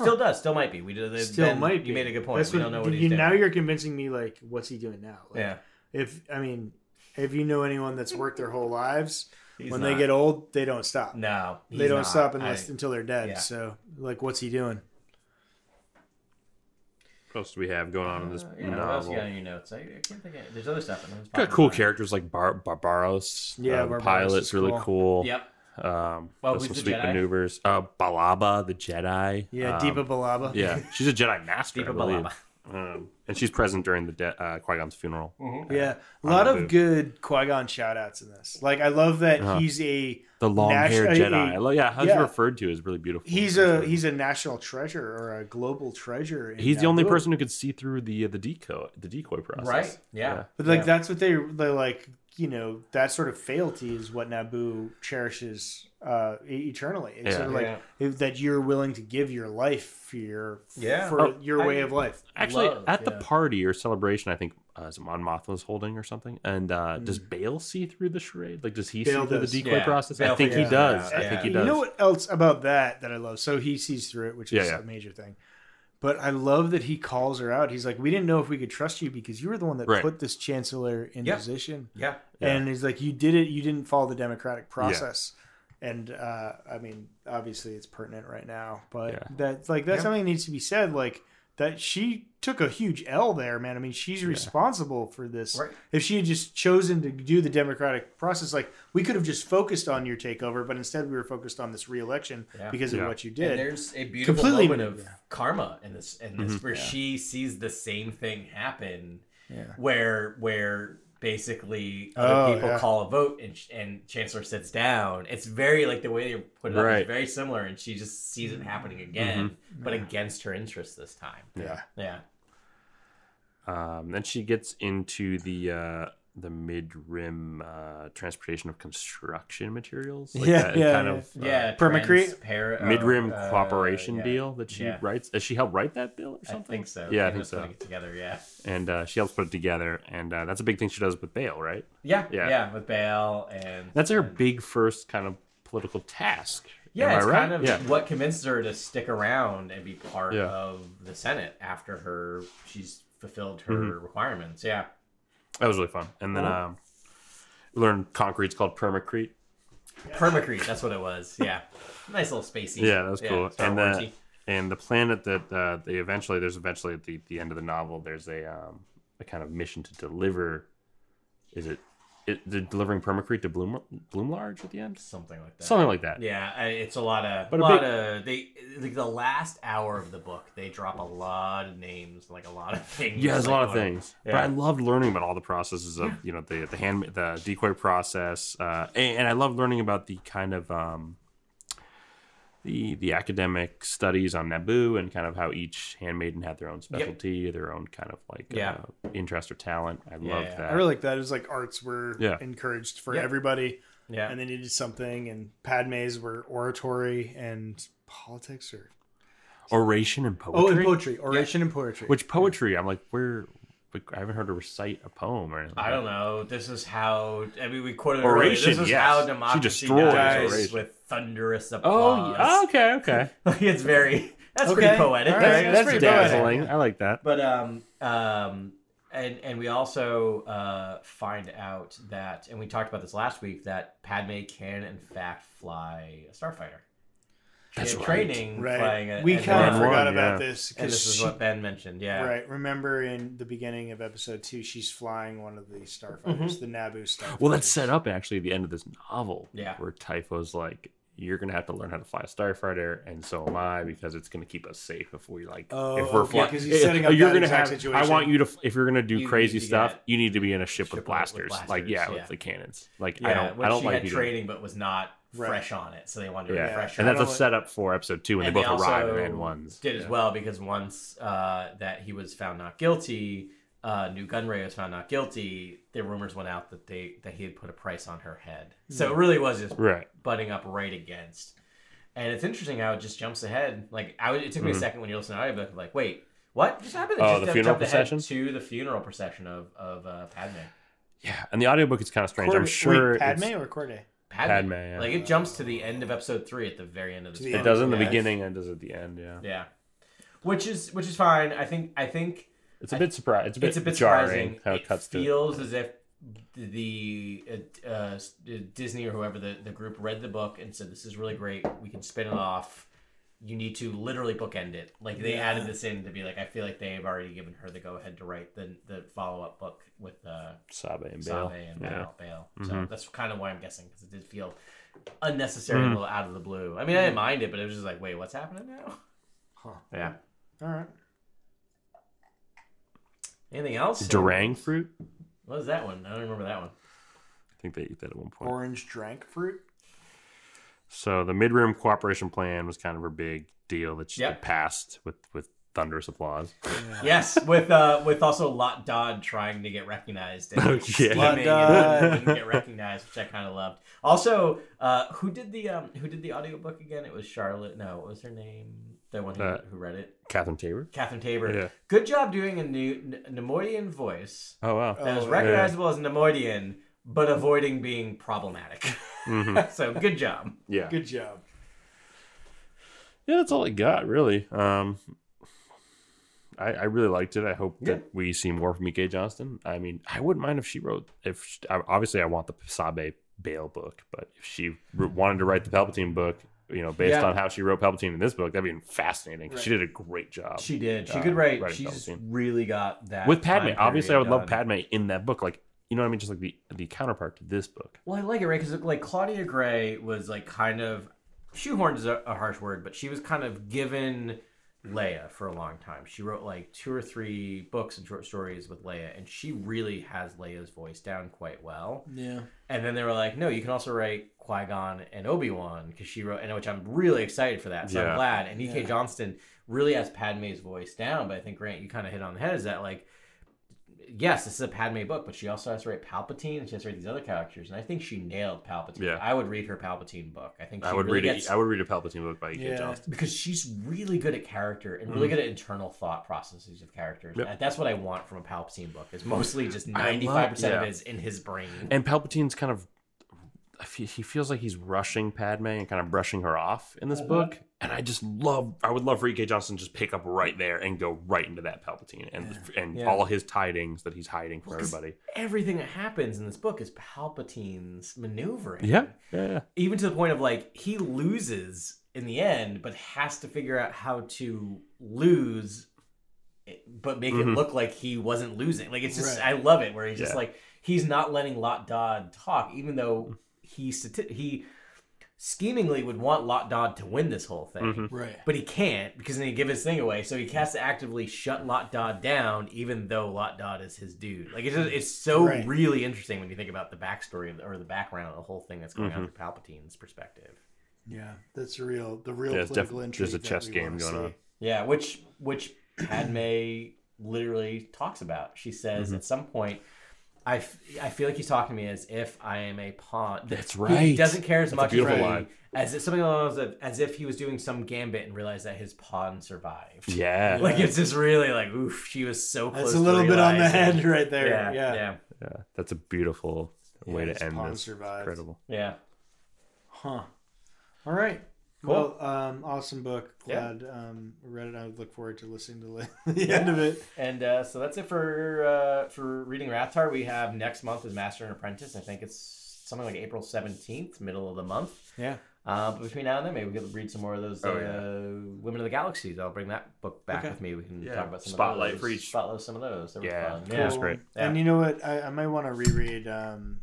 Still does. Still might be. We did. still ben, might be You made a good point. That's we what- don't know what you, he's doing. now you're convincing me like what's he doing now like, yeah. if i mean if you know anyone that's worked their whole lives He's when they get old they don't stop No, they don't not. stop unless I- until they're dead yeah. so like what's he doing what else do we have going on in this Uh, yeah, what else novel? you got in your notes? I, I can't think of There's other stuff in there. Got cool more. characters like Bar- Barbaros. Yeah, the Barbaros pilot's is really cool. cool. Yep. Um, Well, does some sweet Jedi? maneuvers. Uh, Billaba, the Jedi. yeah um, Depa Billaba Yeah, she's a Jedi master, Depa I. Billaba. Um, and she's present during the de- uh, Qui Gon's funeral. yeah a lot of good qui-gon shout outs in this like i love that Uh-huh. he's a The long-haired Natu- Jedi. a- I love, yeah, how yeah. he's referred to is really beautiful. he's a he's a national treasure or a global treasure in He's the only Naboo. person who could see through the uh, the decoy the decoy process. Right. Yeah. But like Yeah. that's what they they like you know that sort of fealty is what Naboo cherishes uh, e- eternally. It's Yeah. sort of like Yeah. if- that you're willing to give your life for your Yeah. for Oh, your way I- of life. Actually, Love, at the yeah. party or celebration, I think uh, is it Mon Mothma's holding or something. And uh, does Bail see through the charade? Like, does he Bail see through the decoy Yeah. process? I Bail think he does. out, I think he does. You know what else about that that I love? So he sees through it, which is Yeah, yeah. a major thing. But I love that he calls her out. He's like, "We didn't know if we could trust you because you were the one that Right. put this chancellor in Yeah. position." Yeah. And he's like, "You did it. You didn't follow the democratic process." And uh, I mean, obviously, it's pertinent right now, but Yeah. that's like that's Yeah. something that needs to be said. Like that, she took a huge L there, man. I mean, she's responsible for this. Right. If she had just chosen to do the democratic process, like we could have just focused on your takeover, but instead we were focused on this reelection Yeah. because of what you And did. there's a beautiful Completely- moment of yeah. karma in this, in this mm-hmm. where she sees the same thing happen, Yeah. where where basically other Oh, people yeah. call a vote and and Chancellor sits down. It's very like the way they put it up is very similar, and she just sees it happening again, but against her interest this time. Yeah. Yeah, Um, then she gets into the uh, the mid rim uh, transportation of construction materials. Like Yeah, that yeah, kind yeah. of uh, yeah. Permacrete? transpar- uh, mid rim uh, cooperation yeah. deal that she Yeah. writes. Does she help write that bill or something? I think so. Yeah, I think so. putting it together. Yeah. And uh, she helps put it together, and uh, that's a big thing she does with Bail, right? Yeah, Yeah. yeah, with Bail and That's her and- big first kind of political task. Yeah, Am it's right? kind of yeah. what convinces her to stick around and be part Yeah. of the Senate after her she's fulfilled her Mm-hmm. requirements. Yeah, That was really fun. And then um, we learned concrete's called permacrete. permacrete. That's what it was. Yeah, nice little spacey. Yeah, that was cool. Star and the and the planet that uh, they eventually there's eventually at the, the end of the novel there's a um, a kind of mission to deliver. Is it? It, the delivering permacrete to Bloom Bloom Large at the end, something like that. something like that. Yeah, I- it's a lot of, But a lot of they like the last hour of the book. They drop a lot of names, like a lot of things. Yeah, there's a like, lot of going things, but Yeah. I loved learning about all the processes of you know the the hand the decoy process, uh, and, and I love learning about the kind of um, the the academic studies on Naboo and kind of how each handmaiden had their own specialty, their own kind of like Yeah. uh, interest or talent. I Yeah, loved yeah. that. I really like that. It was like arts were Yeah. encouraged for Yeah. everybody, Yeah, and they needed something. And Padme's were oratory and politics, or Oration and poetry. oh, and poetry, oration and poetry. Which poetry? I'm like, where? Like, I haven't heard her recite a poem or anything. I don't know. This is how. I mean, we quoted Oration. This is yes. how She democracy destroys dies oration. with thunderous Oh, applause. yeah. oh, okay, okay. Like it's very. That's Okay. pretty poetic. All right. right? That's That's pretty poetic. dazzling. I like that. But um um and and we also uh find out that and we talked about this last week that Padme can in fact fly a starfighter. She That's had right. training right, flying a, we kind of forgot one, about yeah. this and because this is what Ben mentioned. Yeah. right. Remember in the beginning of episode two, she's flying one of the starfighters, mm-hmm. the Naboo starfighters. Well, that's set up actually at the end of this novel. Yeah. Where Typho's like, you're gonna have to learn how to fly a starfighter, and so am I, because it's gonna keep us safe if we like Oh, if we're okay, flying. 'cause he's setting up you're gonna exact have. situation. I want you to if you're gonna do You crazy stuff, get- you need to be in a ship, Ship with, with- blasters. like yeah, yeah. with the cannons. Like Yeah, I don't. which I don't she like had you to- training but was not Right. fresh on it, so they wanted to Yeah, refresh and that's a setup for episode two when and they both they arrive also in ones. did as well because once uh, that he was found not guilty, uh, Nute Gunray was found not guilty. The rumors went out that they that he had put a price on her head. So it really was just Right. butting up right against. And it's interesting how it just jumps ahead. Like I, would- it took me a second when you listen to the audiobook, like wait, what just happened? It Mm-hmm. Oh, just the funeral procession? to the funeral procession of of uh, Padme. Yeah, and the audiobook is kind of strange. I'm sure Wait, Padme it's- or Cordé? Padme. Padme, yeah. Like it jumps to the end of episode three at the very end of the. To it does in the Yeah. beginning and does at the end. Yeah, Yeah, which is which is fine. I think I think it's a bit surprising. It's a bit, it's a bit jarring surprising. how it cuts to. feels as if the uh, uh, Disney or whoever the, the group read the book and said, "This is really great. We can spin it off. You need to literally bookend it." Like they Yeah. added this in to be like, I feel like they've already given her the go ahead to write the the follow up book with uh, Sabe and Bail. Sabe and yeah. Bail. Bail. So Mhm. that's kind of why I'm guessing because it did feel unnecessary, Mhm. a little out of the blue. I mean, I didn't mind it, but it was just like, wait, what's happening now? Huh. Yeah. All right. Anything else? Durang fruit. What was that one? I don't remember that one. I think they eat that at one point. Orange drank fruit. So the mid-rim cooperation plan was kind of her big deal that she Yep. passed with with thunderous applause. Yes, with uh, with also Lot Dodd trying to get recognized and Oh, yeah. Lot Dodd. wouldn't get recognized, which I kind of loved. Also, uh, who did the um, who did the audiobook again? It was Charlotte. No, what was her name? the one who, Uh, who read it. Catherine Taber. Catherine Taber. Yeah. Good job doing a new Neimoidian voice Oh wow. that was Oh, recognizable as Neimoidian, but avoiding being problematic. Mm-hmm. so good job. Yeah. Good job. Yeah, that's all I got really. Um, I, I really liked it. I hope that we see more from E.K. Johnston. I mean, I wouldn't mind if she wrote. If she- obviously, I want the Sabe Bail book, but if she wanted to write the Palpatine book, you know, based Yeah. on how she wrote Palpatine in this book, that'd be fascinating. 'cause She did a great job She did. She Uh, could write. She's Palpatine. really got that with Padme. Obviously, I would period love done. Padme in that book. Like, you know what I mean? Just like the the counterpart to this book. Well, I like it, right? Because like Claudia Gray was like kind of shoehorned is a, a harsh word, but she was kind of given Leia for a long time. She wrote like two or three books and short stories with Leia, and she really has Leia's voice down quite well. Yeah. And then they were like, no, you can also write Qui Gon and Obi Wan because she wrote, and which I'm really excited for that. So Yeah. I'm glad. And E.K. Johnston really has Padme's voice down, but I think Grant, you kind of hit on the head. Is that like, yes, this is a Padme book, but she also has to write Palpatine and she has to write these other characters, and I think she nailed Palpatine. Yeah. I would read her Palpatine book. I think she I would really read gets, it. I would read a Palpatine book by E.K. Yeah. Johnston. because she's really good at character and really good at internal thought processes of characters. Mm-hmm. Yep. That's what I want from a Palpatine book. Is mostly just I ninety love- five percent of yeah. it is in his brain. And Palpatine's kind of, I feel, he feels like he's rushing Padme and kind of brushing her off in this uh-huh. book. And I just love, I would love for E.K. Johnston to just pick up right there and go right into that Palpatine and and Yeah. all his tidings that he's hiding from everybody. everything that happens in this book is Palpatine's maneuvering. Yeah, yeah, yeah. Even to the point of like he loses in the end, but has to figure out how to lose, eh, but make it mm-hmm. look like he wasn't losing. Like it's just Right. I love it where he's just Yeah. like he's not letting Lot Dodd talk, even though he stati- he schemingly would want Lot Dodd to win this whole thing. Right. But he can't because then he give his thing away. So he has to actively shut Lot Dodd down, even though Lot Dodd is his dude. Like it's just, it's so Right. really interesting when you think about the backstory of the, or the background of the whole thing that's going on from Palpatine's perspective. Yeah. That's real. The real Yeah, it's political def- there's a chess game going see. on. Yeah, which which Padme literally talks about. She says Mm-hmm. at some point. I, f- I feel like he's talking to me as if I am a pawn. That's right. He doesn't care as That's much as, beautiful he- line. as if something along those lines, as if he was doing some gambit and realized that his pawn survived. Yeah, Like it's just really like oof, she was so close. That's a to little bit on the realizing- head right there. Yeah, Yeah. yeah, yeah. That's a beautiful way his to end pawn this. survived. Incredible. yeah. Huh. All right. Well, um, awesome book. Yeah. Glad um, read it. I would look forward to listening to li- the end of it. And uh, so that's it for uh, for reading Rathar. We have next month is Master and Apprentice. I think it's something like April seventeenth, middle of the month. Yeah. Uh, but between now and then, maybe we could read some more of those uh, Oh, Women of the Galaxies. I'll bring that book back Okay. with me. We can Yeah. talk about some Spotlight of those. for each- Spotlight some of those. That Yeah, cool. Yeah. That's great. Yeah. And you know what? I, I might want to reread um,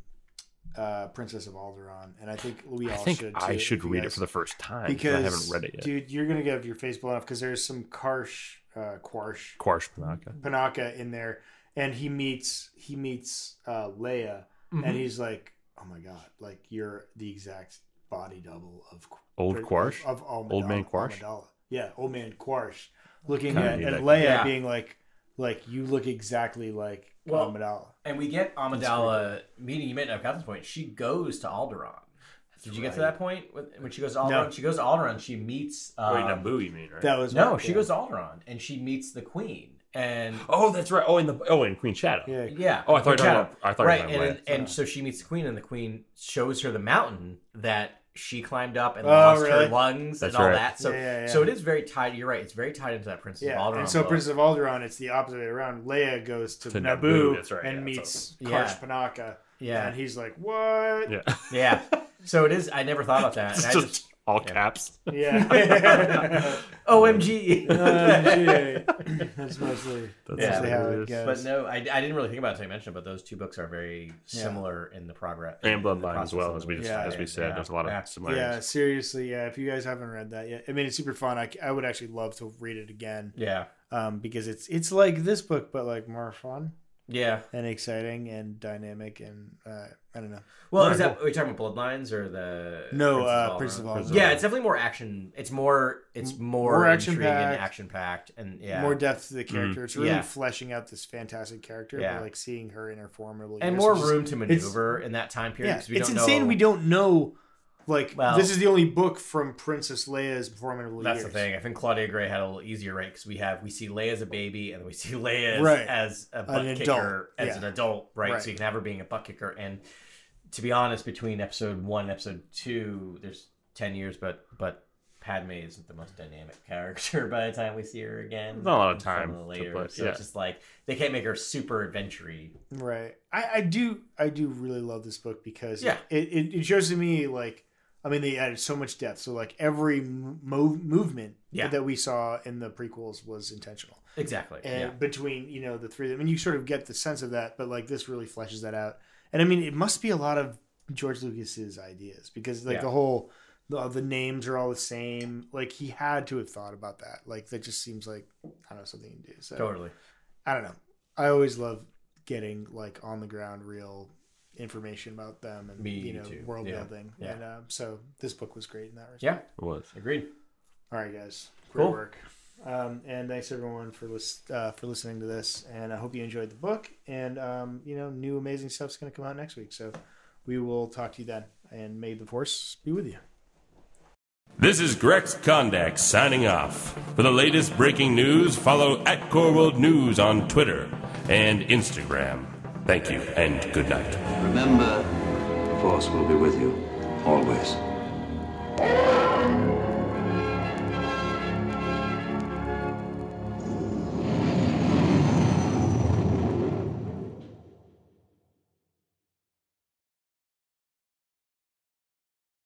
uh, Princess of Alderaan, and I think we all I think should. I should if you read it for the first time because I haven't read it yet. dude. You're gonna get your face blown off because there's some Quarsh, uh, Quarsh, Quarsh Panaka. Panaka in there, and he meets he meets uh, Leia, Mm-hmm. and he's like, "Oh my god, like you're the exact body double of Old Quarsh? of, of Old man Quarsh? Amidala. Yeah, old man Quarsh, looking Kinda at, need at. Leia, Yeah. being like, like you look exactly like Well, Amidala. And we get Amidala meeting. You might not have got this point. She goes to Alderaan. Did you get to that point when she goes to Alderaan? No. She goes to Alderaan. She meets. Um, Wait, Naboo, you mean, right? That was no, she yeah. goes to Alderaan and she meets the Queen. And oh, that's right. Oh, in the oh, in Queen Shadow. Yeah, yeah, Oh, I thought you were talking about- I thought you were right, talking and, about and so she meets the Queen, and the Queen shows her the mountain that she climbed up and Oh, lost really? her lungs That's and all right. that. So, Yeah, yeah, yeah. so it is very tied. You're right. It's very tied into that Princess Yeah, of Alderaan. and so book. Princess of Alderaan, it's the opposite way around. Leia goes to, To Naboo, Naboo, that's right, and yeah, meets that's Quarsh awesome. Panaka. Yeah. and he's like, "What?" Yeah. yeah. So it is. I never thought about that. it's and I just, just all caps. Yeah, OMG. OMG. That's mostly That's Yeah. mostly how it hilarious. goes. But no, I, I didn't really think about it until I mentioned it, but those two books are very similar in the progress. And in Bloodline as well, as we just, Yeah, as we said. yeah, There's a lot of yeah. similarities. yeah, seriously, yeah. If you guys haven't read that yet, I mean, it's super fun. I, I would actually love to read it again Yeah. um, because it's it's like this book, but like more fun Yeah. and exciting and dynamic and uh, I don't know. Well, Alright, is that are we talking about Bloodlines or the No, Princess uh, of Princess of Alderaan? Alderaan. Yeah, it's definitely more action. It's more. It's more, more action and action-packed. action packed, and yeah, More depth to the character. It's really Yeah. fleshing out this fantastic character, Yeah. like seeing her in her formidable and years, more which is- room to maneuver in that time period. Yeah, 'cause we it's don't insane. know- We don't know Like Well- this is the only book from Princess Leia's formative That's years. the thing. I think Claudia Gray had a little easier, right? Because we have we see Leia as a baby, and then we see Leia as, Right. as a butt An kicker adult, as yeah. an adult, right? Right. So you can have her being a butt kicker. And to be honest, between episode one and episode two, there's ten years, but but Padme isn't the most dynamic character by the time we see her again. Not a lot of Some time the to later, put- so yeah. it's just like they can't make her super adventure Right. I, I do I do really love this book because Yeah. it, it, it shows to me like I mean they added so much depth. So like every mo- movement Yeah. that we saw in the prequels was intentional. Exactly. And yeah. between, you know, the three I mean you sort of get the sense of that, but like this really fleshes that out. And I mean it must be a lot of George Lucas's ideas because like Yeah. the whole the, the names are all the same. Like he had to have thought about that. Like that just seems like I don't know something you do. So Totally. I don't know. I always love getting like on the ground real information about them and Me you know too. world Yeah. building. Yeah. And um, so this book was great in that respect. Yeah. It was. Agreed. All right, guys. Great Cool. work. Um, and thanks everyone for lis- uh, for listening to this. And I hope you enjoyed the book. And um, you know, new amazing stuff's going to come out next week. So we will talk to you then. And may the force be with you. This is Grex Kondak signing off. For the latest breaking news, follow at Core World News on Twitter and Instagram. Thank you and good night. Remember, the Force will be with you always.